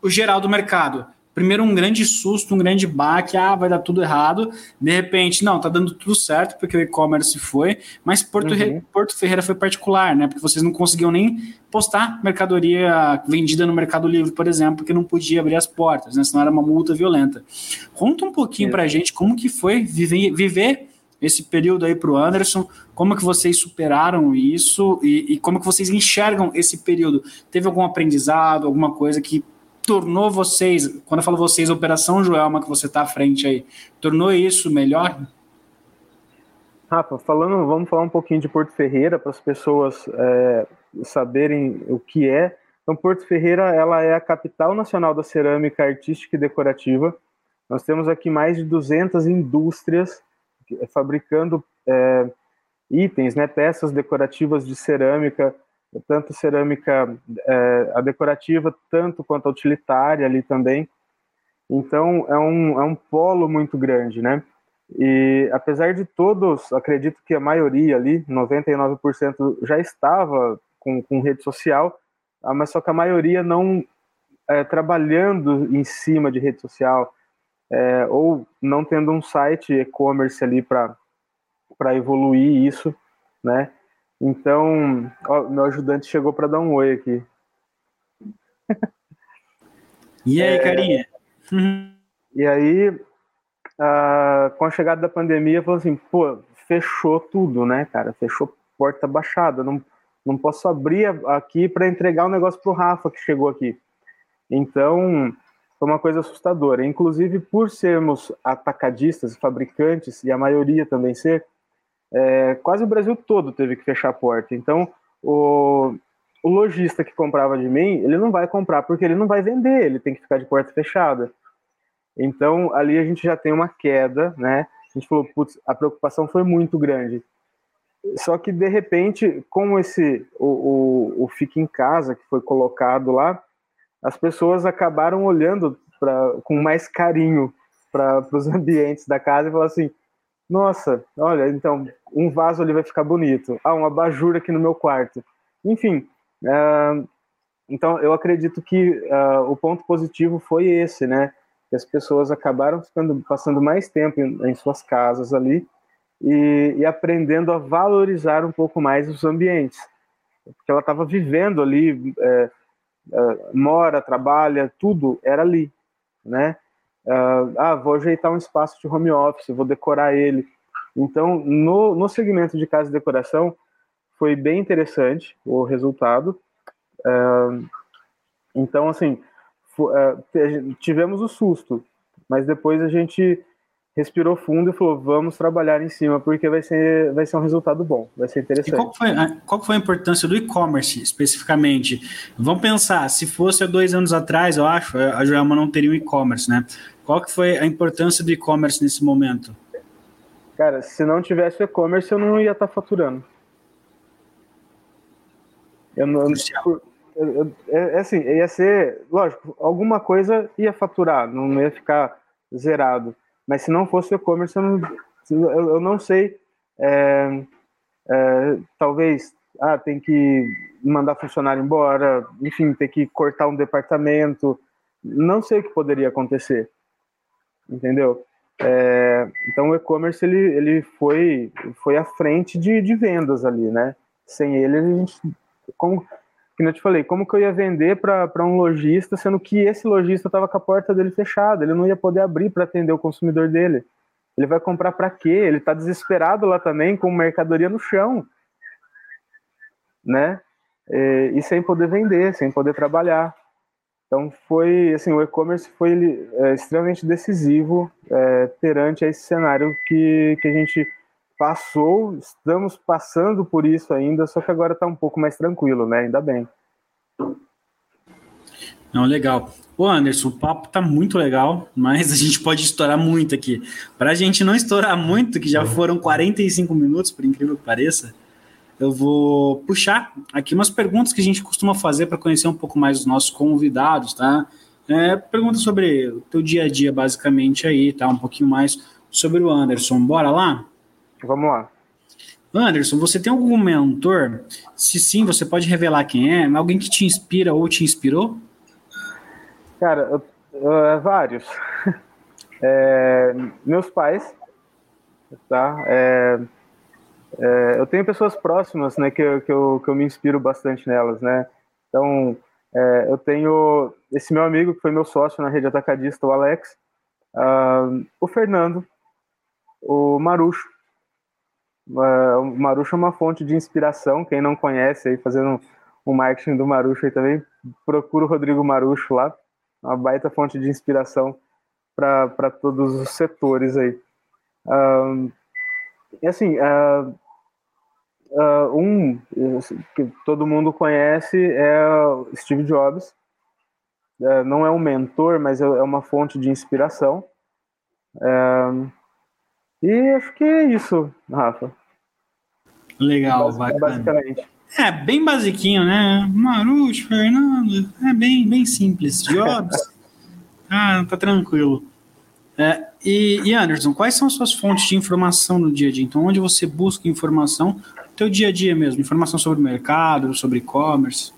o geral do mercado primeiro um grande susto, um grande baque, ah, vai dar tudo errado. De repente, não, tá dando tudo certo porque o e-commerce foi, mas Porto, uhum. Porto Ferreira foi particular, né? Porque vocês não conseguiam nem postar mercadoria vendida no Mercado Livre, por exemplo, porque não podia abrir as portas, né? Senão era uma multa violenta. Conta um pouquinho é. pra gente como que foi viver, viver esse período aí para o Anderson, como que vocês superaram isso e, e, como que vocês enxergam esse período? Teve algum aprendizado, alguma coisa que tornou vocês, quando eu falo vocês, a Operação Joelma que você está à frente aí, tornou isso melhor? Rafa, falando, vamos falar um pouquinho de Porto Ferreira para as pessoas é, saberem o que é. Então, Porto Ferreira ela é a capital nacional da cerâmica artística e decorativa. Nós temos aqui mais de 200 indústrias fabricando é, itens, né, peças decorativas de cerâmica, tanto cerâmica é, a decorativa, tanto quanto a utilitária ali também. Então, é um, é um polo muito grande, né? E apesar de todos, acredito que a maioria ali, 99%, já estava com, com rede social, ah, mas só que a maioria não é, trabalhando em cima de rede social, é, ou não tendo um site e-commerce ali para evoluir isso, né? Então, ó, meu ajudante chegou para dar um oi aqui. E aí, é, carinha? E aí, com a chegada da pandemia, falou assim: pô, fechou tudo, né, cara? Fechou porta baixada. Não, não posso abrir aqui para entregar o um negócio pro Rafa que chegou aqui. Então, foi uma coisa assustadora. Inclusive, por sermos atacadistas, fabricantes, e a maioria também ser, é, quase o Brasil todo teve que fechar a porta. Então, o, o lojista que comprava de mim, ele não vai comprar porque ele não vai vender, ele tem que ficar de porta fechada. Então, ali a gente já tem uma queda, né? A gente falou, putz, a preocupação foi muito grande. Só que, de repente, com esse, o, o, o Fique em Casa que foi colocado lá, as pessoas acabaram olhando pra, com mais carinho para os ambientes da casa e falaram assim, nossa, olha, então, um vaso ali vai ficar bonito. Ah, uma abajur aqui no meu quarto. Enfim, uh, então eu acredito que uh, o ponto positivo foi esse, né? Que as pessoas acabaram ficando, passando mais tempo em, em suas casas ali e, e, aprendendo a valorizar um pouco mais os ambientes. Porque ela estava vivendo ali, é, é, mora, trabalha, tudo era ali, né? Uh, ah, vou ajeitar um espaço de home office, vou decorar ele. Então, no, no segmento de casa e decoração, foi bem interessante o resultado. Uh, então, assim, uh, tivemos o susto, mas depois a gente respirou fundo e falou: vamos trabalhar em cima, porque vai ser, vai ser um resultado bom, vai ser interessante. E qual foi a, qual foi a importância do e-commerce especificamente? Vamos pensar, se fosse há dois anos atrás, eu acho, a Joelma não teria o e-commerce, né? Qual que foi a importância do e-commerce nesse momento? Cara, se não tivesse e-commerce, eu não ia estar tá faturando. Eu não. Eu, eu, é, é assim, ia ser, lógico, alguma coisa ia faturar, não ia ficar zerado mas se não fosse e-commerce, eu, eu, eu não, sei. É, é, talvez ah, tem que mandar funcionário embora, enfim, ter que cortar um departamento. Não sei o que poderia acontecer. Entendeu? É, então o e-commerce ele, ele foi, foi à frente de, de vendas ali, né? Sem ele, a gente. Como, que eu te falei, como que eu ia vender para um lojista, sendo que esse lojista estava com a porta dele fechada, ele não ia poder abrir para atender o consumidor dele. Ele vai comprar para quê? Ele está desesperado lá também, com mercadoria no chão, né? E, e, sem poder vender, sem poder trabalhar. Então foi, assim, o e-commerce foi é, extremamente decisivo é, perante esse cenário que, que a gente passou, estamos passando por isso ainda, só que agora está um pouco mais tranquilo, né? Ainda bem. Não, legal. Ô Anderson, o papo tá muito legal, mas a gente pode estourar muito aqui. Para a gente não estourar muito, que já foram 45 minutos, por incrível que pareça, eu vou puxar aqui umas perguntas que a gente costuma fazer para conhecer um pouco mais os nossos convidados, tá? É, pergunta sobre o teu dia a dia, basicamente, aí, tá? Um pouquinho mais sobre o Anderson. Bora lá? Vamos lá. Anderson, você tem algum mentor? Se sim, você pode revelar quem é? Alguém que te inspira ou te inspirou? Cara, eu, eu, é vários. É, meus pais, tá? É, é, eu tenho pessoas próximas, né, que, que, eu, que eu me inspiro bastante nelas, né? Então, é, eu tenho esse meu amigo que foi meu sócio na rede atacadista, o Alex, uh, o Fernando, o Marucho. Uh, o Marucho é uma fonte de inspiração, quem não conhece aí, fazendo o marketing do Marucho aí também, procura o Rodrigo Marucho lá uma baita fonte de inspiração para todos os setores aí. Um, e assim, uh, uh, um que todo mundo conhece é Steve Jobs. Uh, não é um mentor, mas é, é uma fonte de inspiração. e acho que é isso, Rafa. Legal, Basic, Basicamente. É, bem basiquinho, né? Marucho, Fernando, é bem, bem simples. Jobs, ah, tá tranquilo. É, e, e, Anderson, quais são as suas fontes de informação no dia a dia? Então, onde você busca informação teu dia a dia mesmo? Informação sobre o mercado, sobre e-commerce?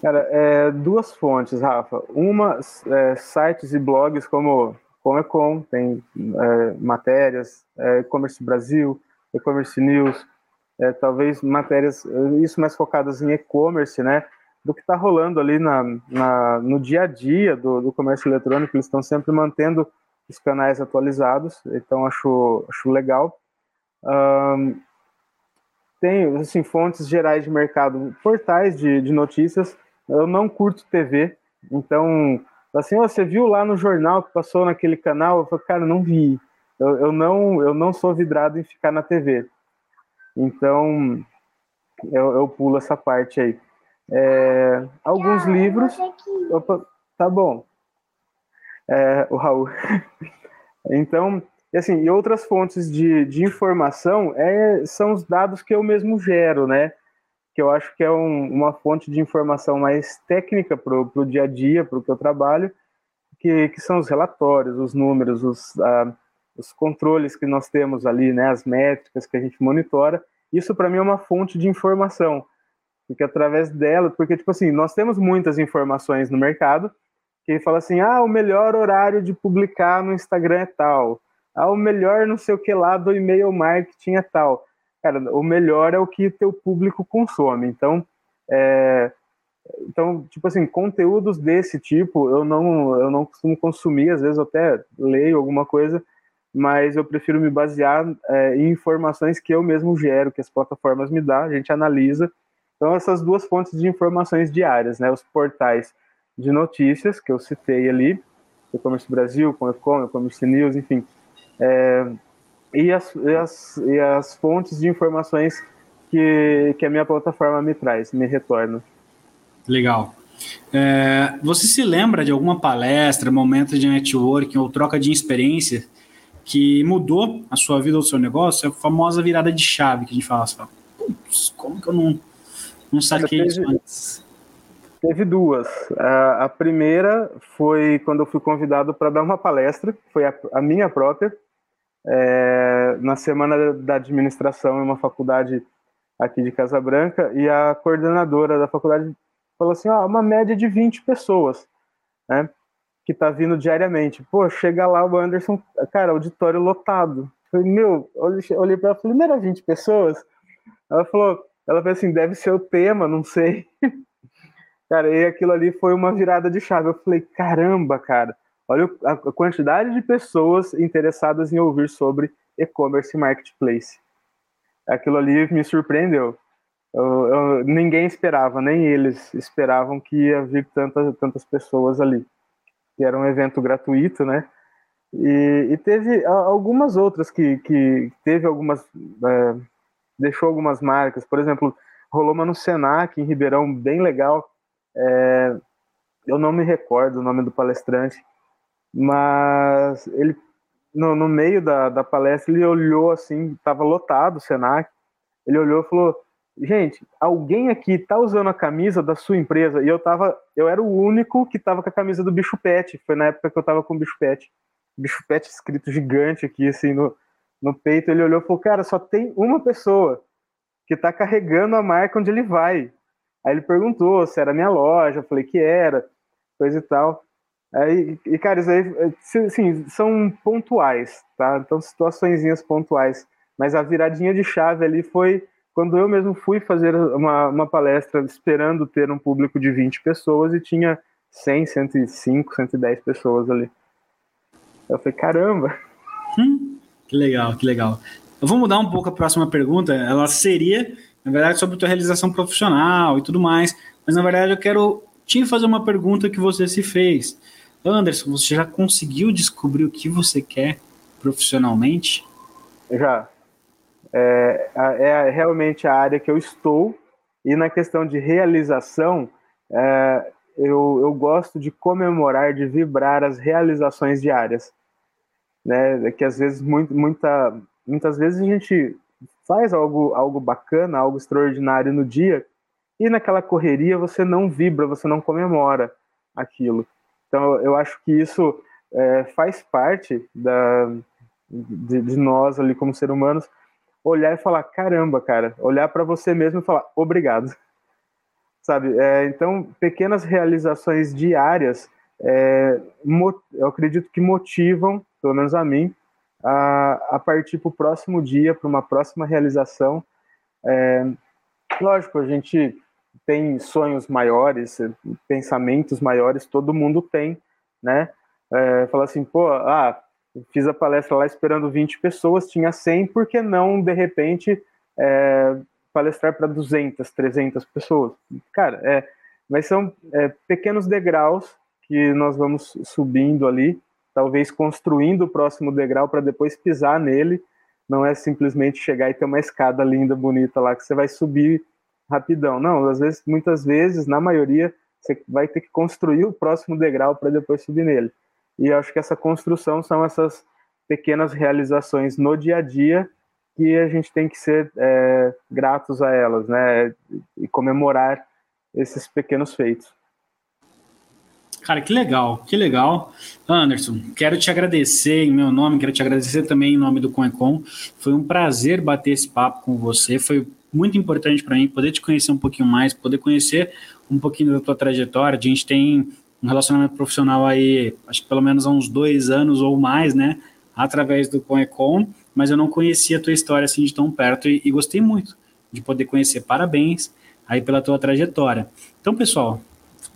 Cara, é, duas fontes, Rafa. Uma, é, sites e blogs como Comecom, tem é, matérias, é, e-commerce Brasil, e-commerce News, é, talvez matérias, isso mais focadas em e-commerce, né? Do que está rolando ali na, na, no dia a dia do, do comércio eletrônico, eles estão sempre mantendo os canais atualizados, então acho, acho legal. Um, tem assim, fontes gerais de mercado, portais de, de notícias. Eu não curto TV, então, assim, oh, você viu lá no jornal que passou naquele canal? Eu falei, cara, não vi. Eu, eu, não, eu não sou vidrado em ficar na TV. Então, eu, eu pulo essa parte aí. É, alguns livros. Opa, tá bom. É, o Raul. então, assim, e outras fontes de, de informação é, são os dados que eu mesmo gero, né? Que eu acho que é um, uma fonte de informação mais técnica para o dia a dia, para o que eu trabalho, que, que são os relatórios, os números, os, ah, os controles que nós temos ali, né, as métricas que a gente monitora, isso para mim é uma fonte de informação, porque através dela, porque tipo assim, nós temos muitas informações no mercado que fala assim, ah, o melhor horário de publicar no Instagram é tal, ah, o melhor não sei o que lá do e-mail marketing é tal. Cara, o melhor é o que teu público consome. Então, é, então, tipo assim, conteúdos desse tipo eu não, eu não costumo consumir, às vezes eu até leio alguma coisa, mas eu prefiro me basear é, em informações que eu mesmo gero, que as plataformas me dão, a gente analisa. Então, essas duas fontes de informações diárias, né? Os portais de notícias, que eu citei ali, E-Commerce Brasil, Comecom, E-Commerce News, enfim. É, e, as, e, as, e as fontes de informações que, que a minha plataforma me traz, me retorna. Legal. É, você se lembra de alguma palestra, momento de networking ou troca de experiência que mudou a sua vida ou o seu negócio, é a famosa virada de chave que a gente fala assim, putz, como que eu não, não saquei teve, isso antes? Teve duas. A, a, primeira foi quando eu fui convidado para dar uma palestra, foi a, a minha própria, é, na semana da administração em uma faculdade aqui de Casa Branca, e a coordenadora da faculdade falou assim, ó, uma média de 20 pessoas, né? que tá vindo diariamente. Pô, chega lá o Anderson, cara, auditório lotado. falei, meu, olhei para ela e falei, não era 20 pessoas? Ela falou, ela falou assim, deve ser o tema, não sei. cara, e aquilo ali foi uma virada de chave. Eu falei, caramba, cara, olha a quantidade de pessoas interessadas em ouvir sobre e-commerce e marketplace. Aquilo ali me surpreendeu. Eu, eu, ninguém esperava, nem eles esperavam que ia vir tantas, tantas pessoas ali que era um evento gratuito, né? E, e teve algumas outras que, que teve algumas. É, deixou algumas marcas. Por exemplo, rolou uma no Senac, em Ribeirão, bem legal. É, eu não me recordo o nome do palestrante, mas ele, no, no meio da, da palestra, ele olhou assim, estava lotado o Senac. Ele olhou e falou: Gente, alguém aqui tá usando a camisa da sua empresa? E eu tava, eu era o único que tava com a camisa do Bicho Pet. Foi na época que eu tava com o Bicho Pet. Bicho Pet escrito gigante aqui, assim, no, no peito. Ele olhou e falou: Cara, só tem uma pessoa que tá carregando a marca onde ele vai. Aí ele perguntou se era minha loja. Eu falei que era, coisa e tal. Aí, e, cara, isso aí, assim, são pontuais, tá? Então, situações pontuais. Mas a viradinha de chave ali foi quando eu mesmo fui fazer uma, uma palestra esperando ter um público de 20 pessoas e tinha 100, 105, 110 pessoas ali. Eu falei, caramba! Hum, que legal, que legal. Eu vou mudar um pouco a próxima pergunta. Ela seria, na verdade, sobre a tua realização profissional e tudo mais. Mas, na verdade, eu quero te fazer uma pergunta que você se fez. Anderson, você já conseguiu descobrir o que você quer profissionalmente? Já é, é realmente a área que eu estou, e na questão de realização, é, eu, eu gosto de comemorar, de vibrar as realizações diárias. Né? Que às vezes, muito, muita, muitas vezes a gente faz algo, algo bacana, algo extraordinário no dia, e naquela correria você não vibra, você não comemora aquilo. Então eu acho que isso é, faz parte da, de, de, nós ali como seres humanos, olhar e falar, caramba, cara, olhar para você mesmo e falar, obrigado. Sabe? É, então, pequenas realizações diárias, é, eu acredito que motivam, pelo menos a mim, a, a partir para o próximo dia, para uma próxima realização. É, lógico, a gente tem sonhos maiores, pensamentos maiores, todo mundo tem, né? É, fala assim, pô, ah, fiz a palestra lá esperando 20 pessoas, tinha 100, por que não, de repente, é, palestrar para 200, 300 pessoas? Cara, é, mas são é, pequenos degraus que nós vamos subindo ali, talvez construindo o próximo degrau para depois pisar nele, não é simplesmente chegar e ter uma escada linda, bonita lá, que você vai subir rapidão. Não, às vezes, muitas vezes, na maioria, você vai ter que construir o próximo degrau para depois subir nele. E acho que essa construção são essas pequenas realizações no dia a dia que a gente tem que ser é, gratos a elas, né? E comemorar esses pequenos feitos. Cara, que legal, que legal. Anderson, quero te agradecer em meu nome, quero te agradecer também em nome do Conecon. Foi um prazer bater esse papo com você. Foi muito importante para mim poder te conhecer um pouquinho mais, poder conhecer um pouquinho da tua trajetória. A gente tem um relacionamento profissional aí, acho que pelo menos há uns dois anos ou mais, né? Através do Conecon, mas eu não conhecia a tua história assim de tão perto e, e gostei muito de poder conhecer. Parabéns aí pela tua trajetória. Então, pessoal,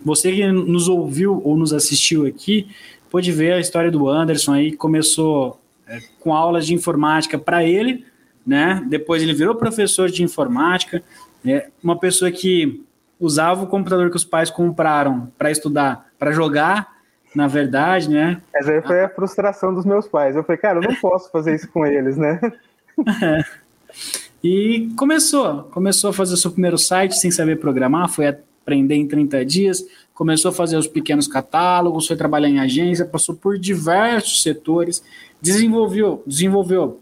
você que nos ouviu ou nos assistiu aqui, pode ver a história do Anderson aí, começou é, com aulas de informática para ele, né? Depois ele virou professor de informática, é uma pessoa que usava o computador que os pais compraram para estudar, para jogar, na verdade, né? Essa aí foi a frustração dos meus pais. Eu falei, cara, eu não posso fazer isso com eles, né? É. E começou, começou a fazer o seu primeiro site sem saber programar, foi aprender em 30 dias, começou a fazer os pequenos catálogos, foi trabalhar em agência, passou por diversos setores, desenvolveu, desenvolveu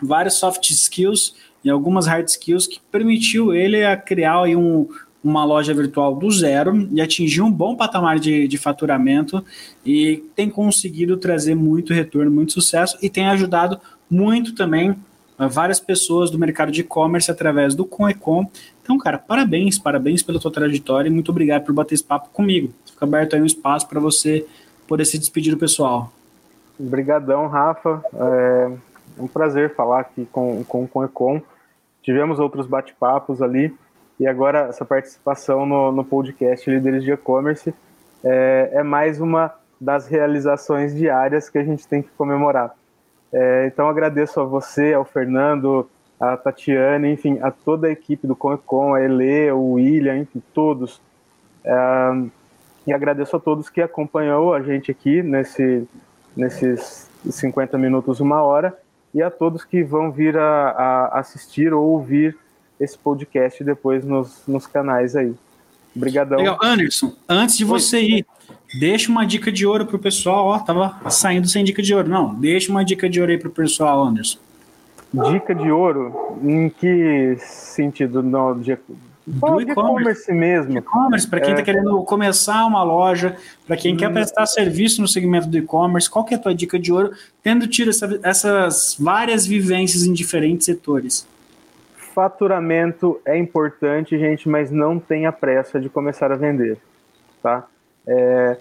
vários soft skills e algumas hard skills que permitiu ele a criar aí um, uma loja virtual do zero e atingir um bom patamar de, de faturamento e tem conseguido trazer muito retorno, muito sucesso e tem ajudado muito também várias pessoas do mercado de e-commerce através do Conecom. Então, cara, parabéns, parabéns pela tua trajetória e muito obrigado por bater esse papo comigo. Fica aberto aí um espaço para você poder se despedir do pessoal. Obrigadão, Rafa. É um prazer falar aqui com, com o Conecom. Tivemos outros bate-papos ali e agora essa participação no, no podcast Líderes de E-Commerce é, é, mais uma das realizações diárias que a gente tem que comemorar. É, então agradeço a você, ao Fernando, a Tatiane, enfim, a toda a equipe do Conecon, a Ele, o William, enfim, todos. É, e agradeço a todos que acompanhou a gente aqui nesse, nesses 50 minutos, uma hora, e a todos que vão vir a, a assistir ou ouvir esse podcast depois nos, nos canais aí. Obrigadão. Legal. Anderson, antes de Oi. você ir, deixa uma dica de ouro pro pessoal. Ó, tava saindo sem dica de ouro. Não, deixa uma dica de ouro aí pro pessoal, Anderson. Dica de ouro? Em que sentido? De, do e-commerce mesmo. E-commerce, para quem está é... querendo começar uma loja, para quem hum. quer prestar serviço no segmento do e-commerce, qual que é a tua dica de ouro, tendo tido essa, essas várias vivências em diferentes setores? Faturamento é importante, gente, mas não tenha pressa de começar a vender, tá? É,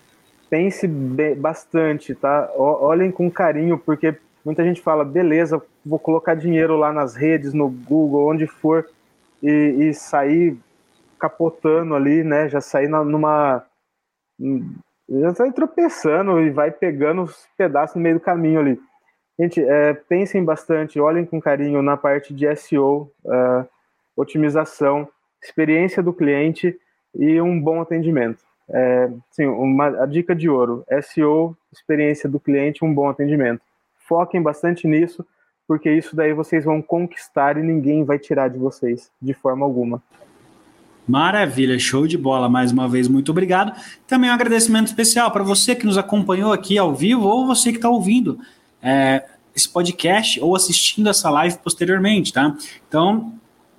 pense bastante, tá? Olhem com carinho, porque muita gente fala, beleza, vou colocar dinheiro lá nas redes, no Google, onde for, e, e sair capotando ali, né? Já sair numa. Já sai tropeçando e vai pegando os pedaços no meio do caminho ali. Gente, é, pensem bastante, olhem com carinho na parte de SEO, é, otimização, experiência do cliente e um bom atendimento. É, sim, uma, a dica de ouro: SEO, experiência do cliente, um bom atendimento. Foquem bastante nisso porque isso daí vocês vão conquistar e ninguém vai tirar de vocês, de forma alguma. Maravilha, show de bola. Mais uma vez, muito obrigado. Também um agradecimento especial para você que nos acompanhou aqui ao vivo ou você que está ouvindo é, esse podcast ou assistindo essa live posteriormente, tá? Então,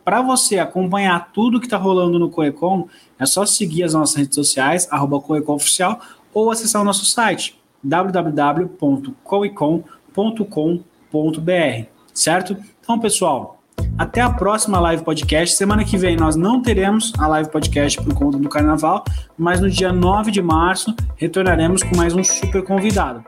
para você acompanhar tudo que está rolando no Coecom, é só seguir as nossas redes sociais, arroba Oficial, ou acessar o nosso site www.coecom.com.br certo? Então, pessoal, até a próxima live podcast. Semana que vem nós não teremos a live podcast por conta do carnaval, mas no dia 9 de março retornaremos com mais um super convidado.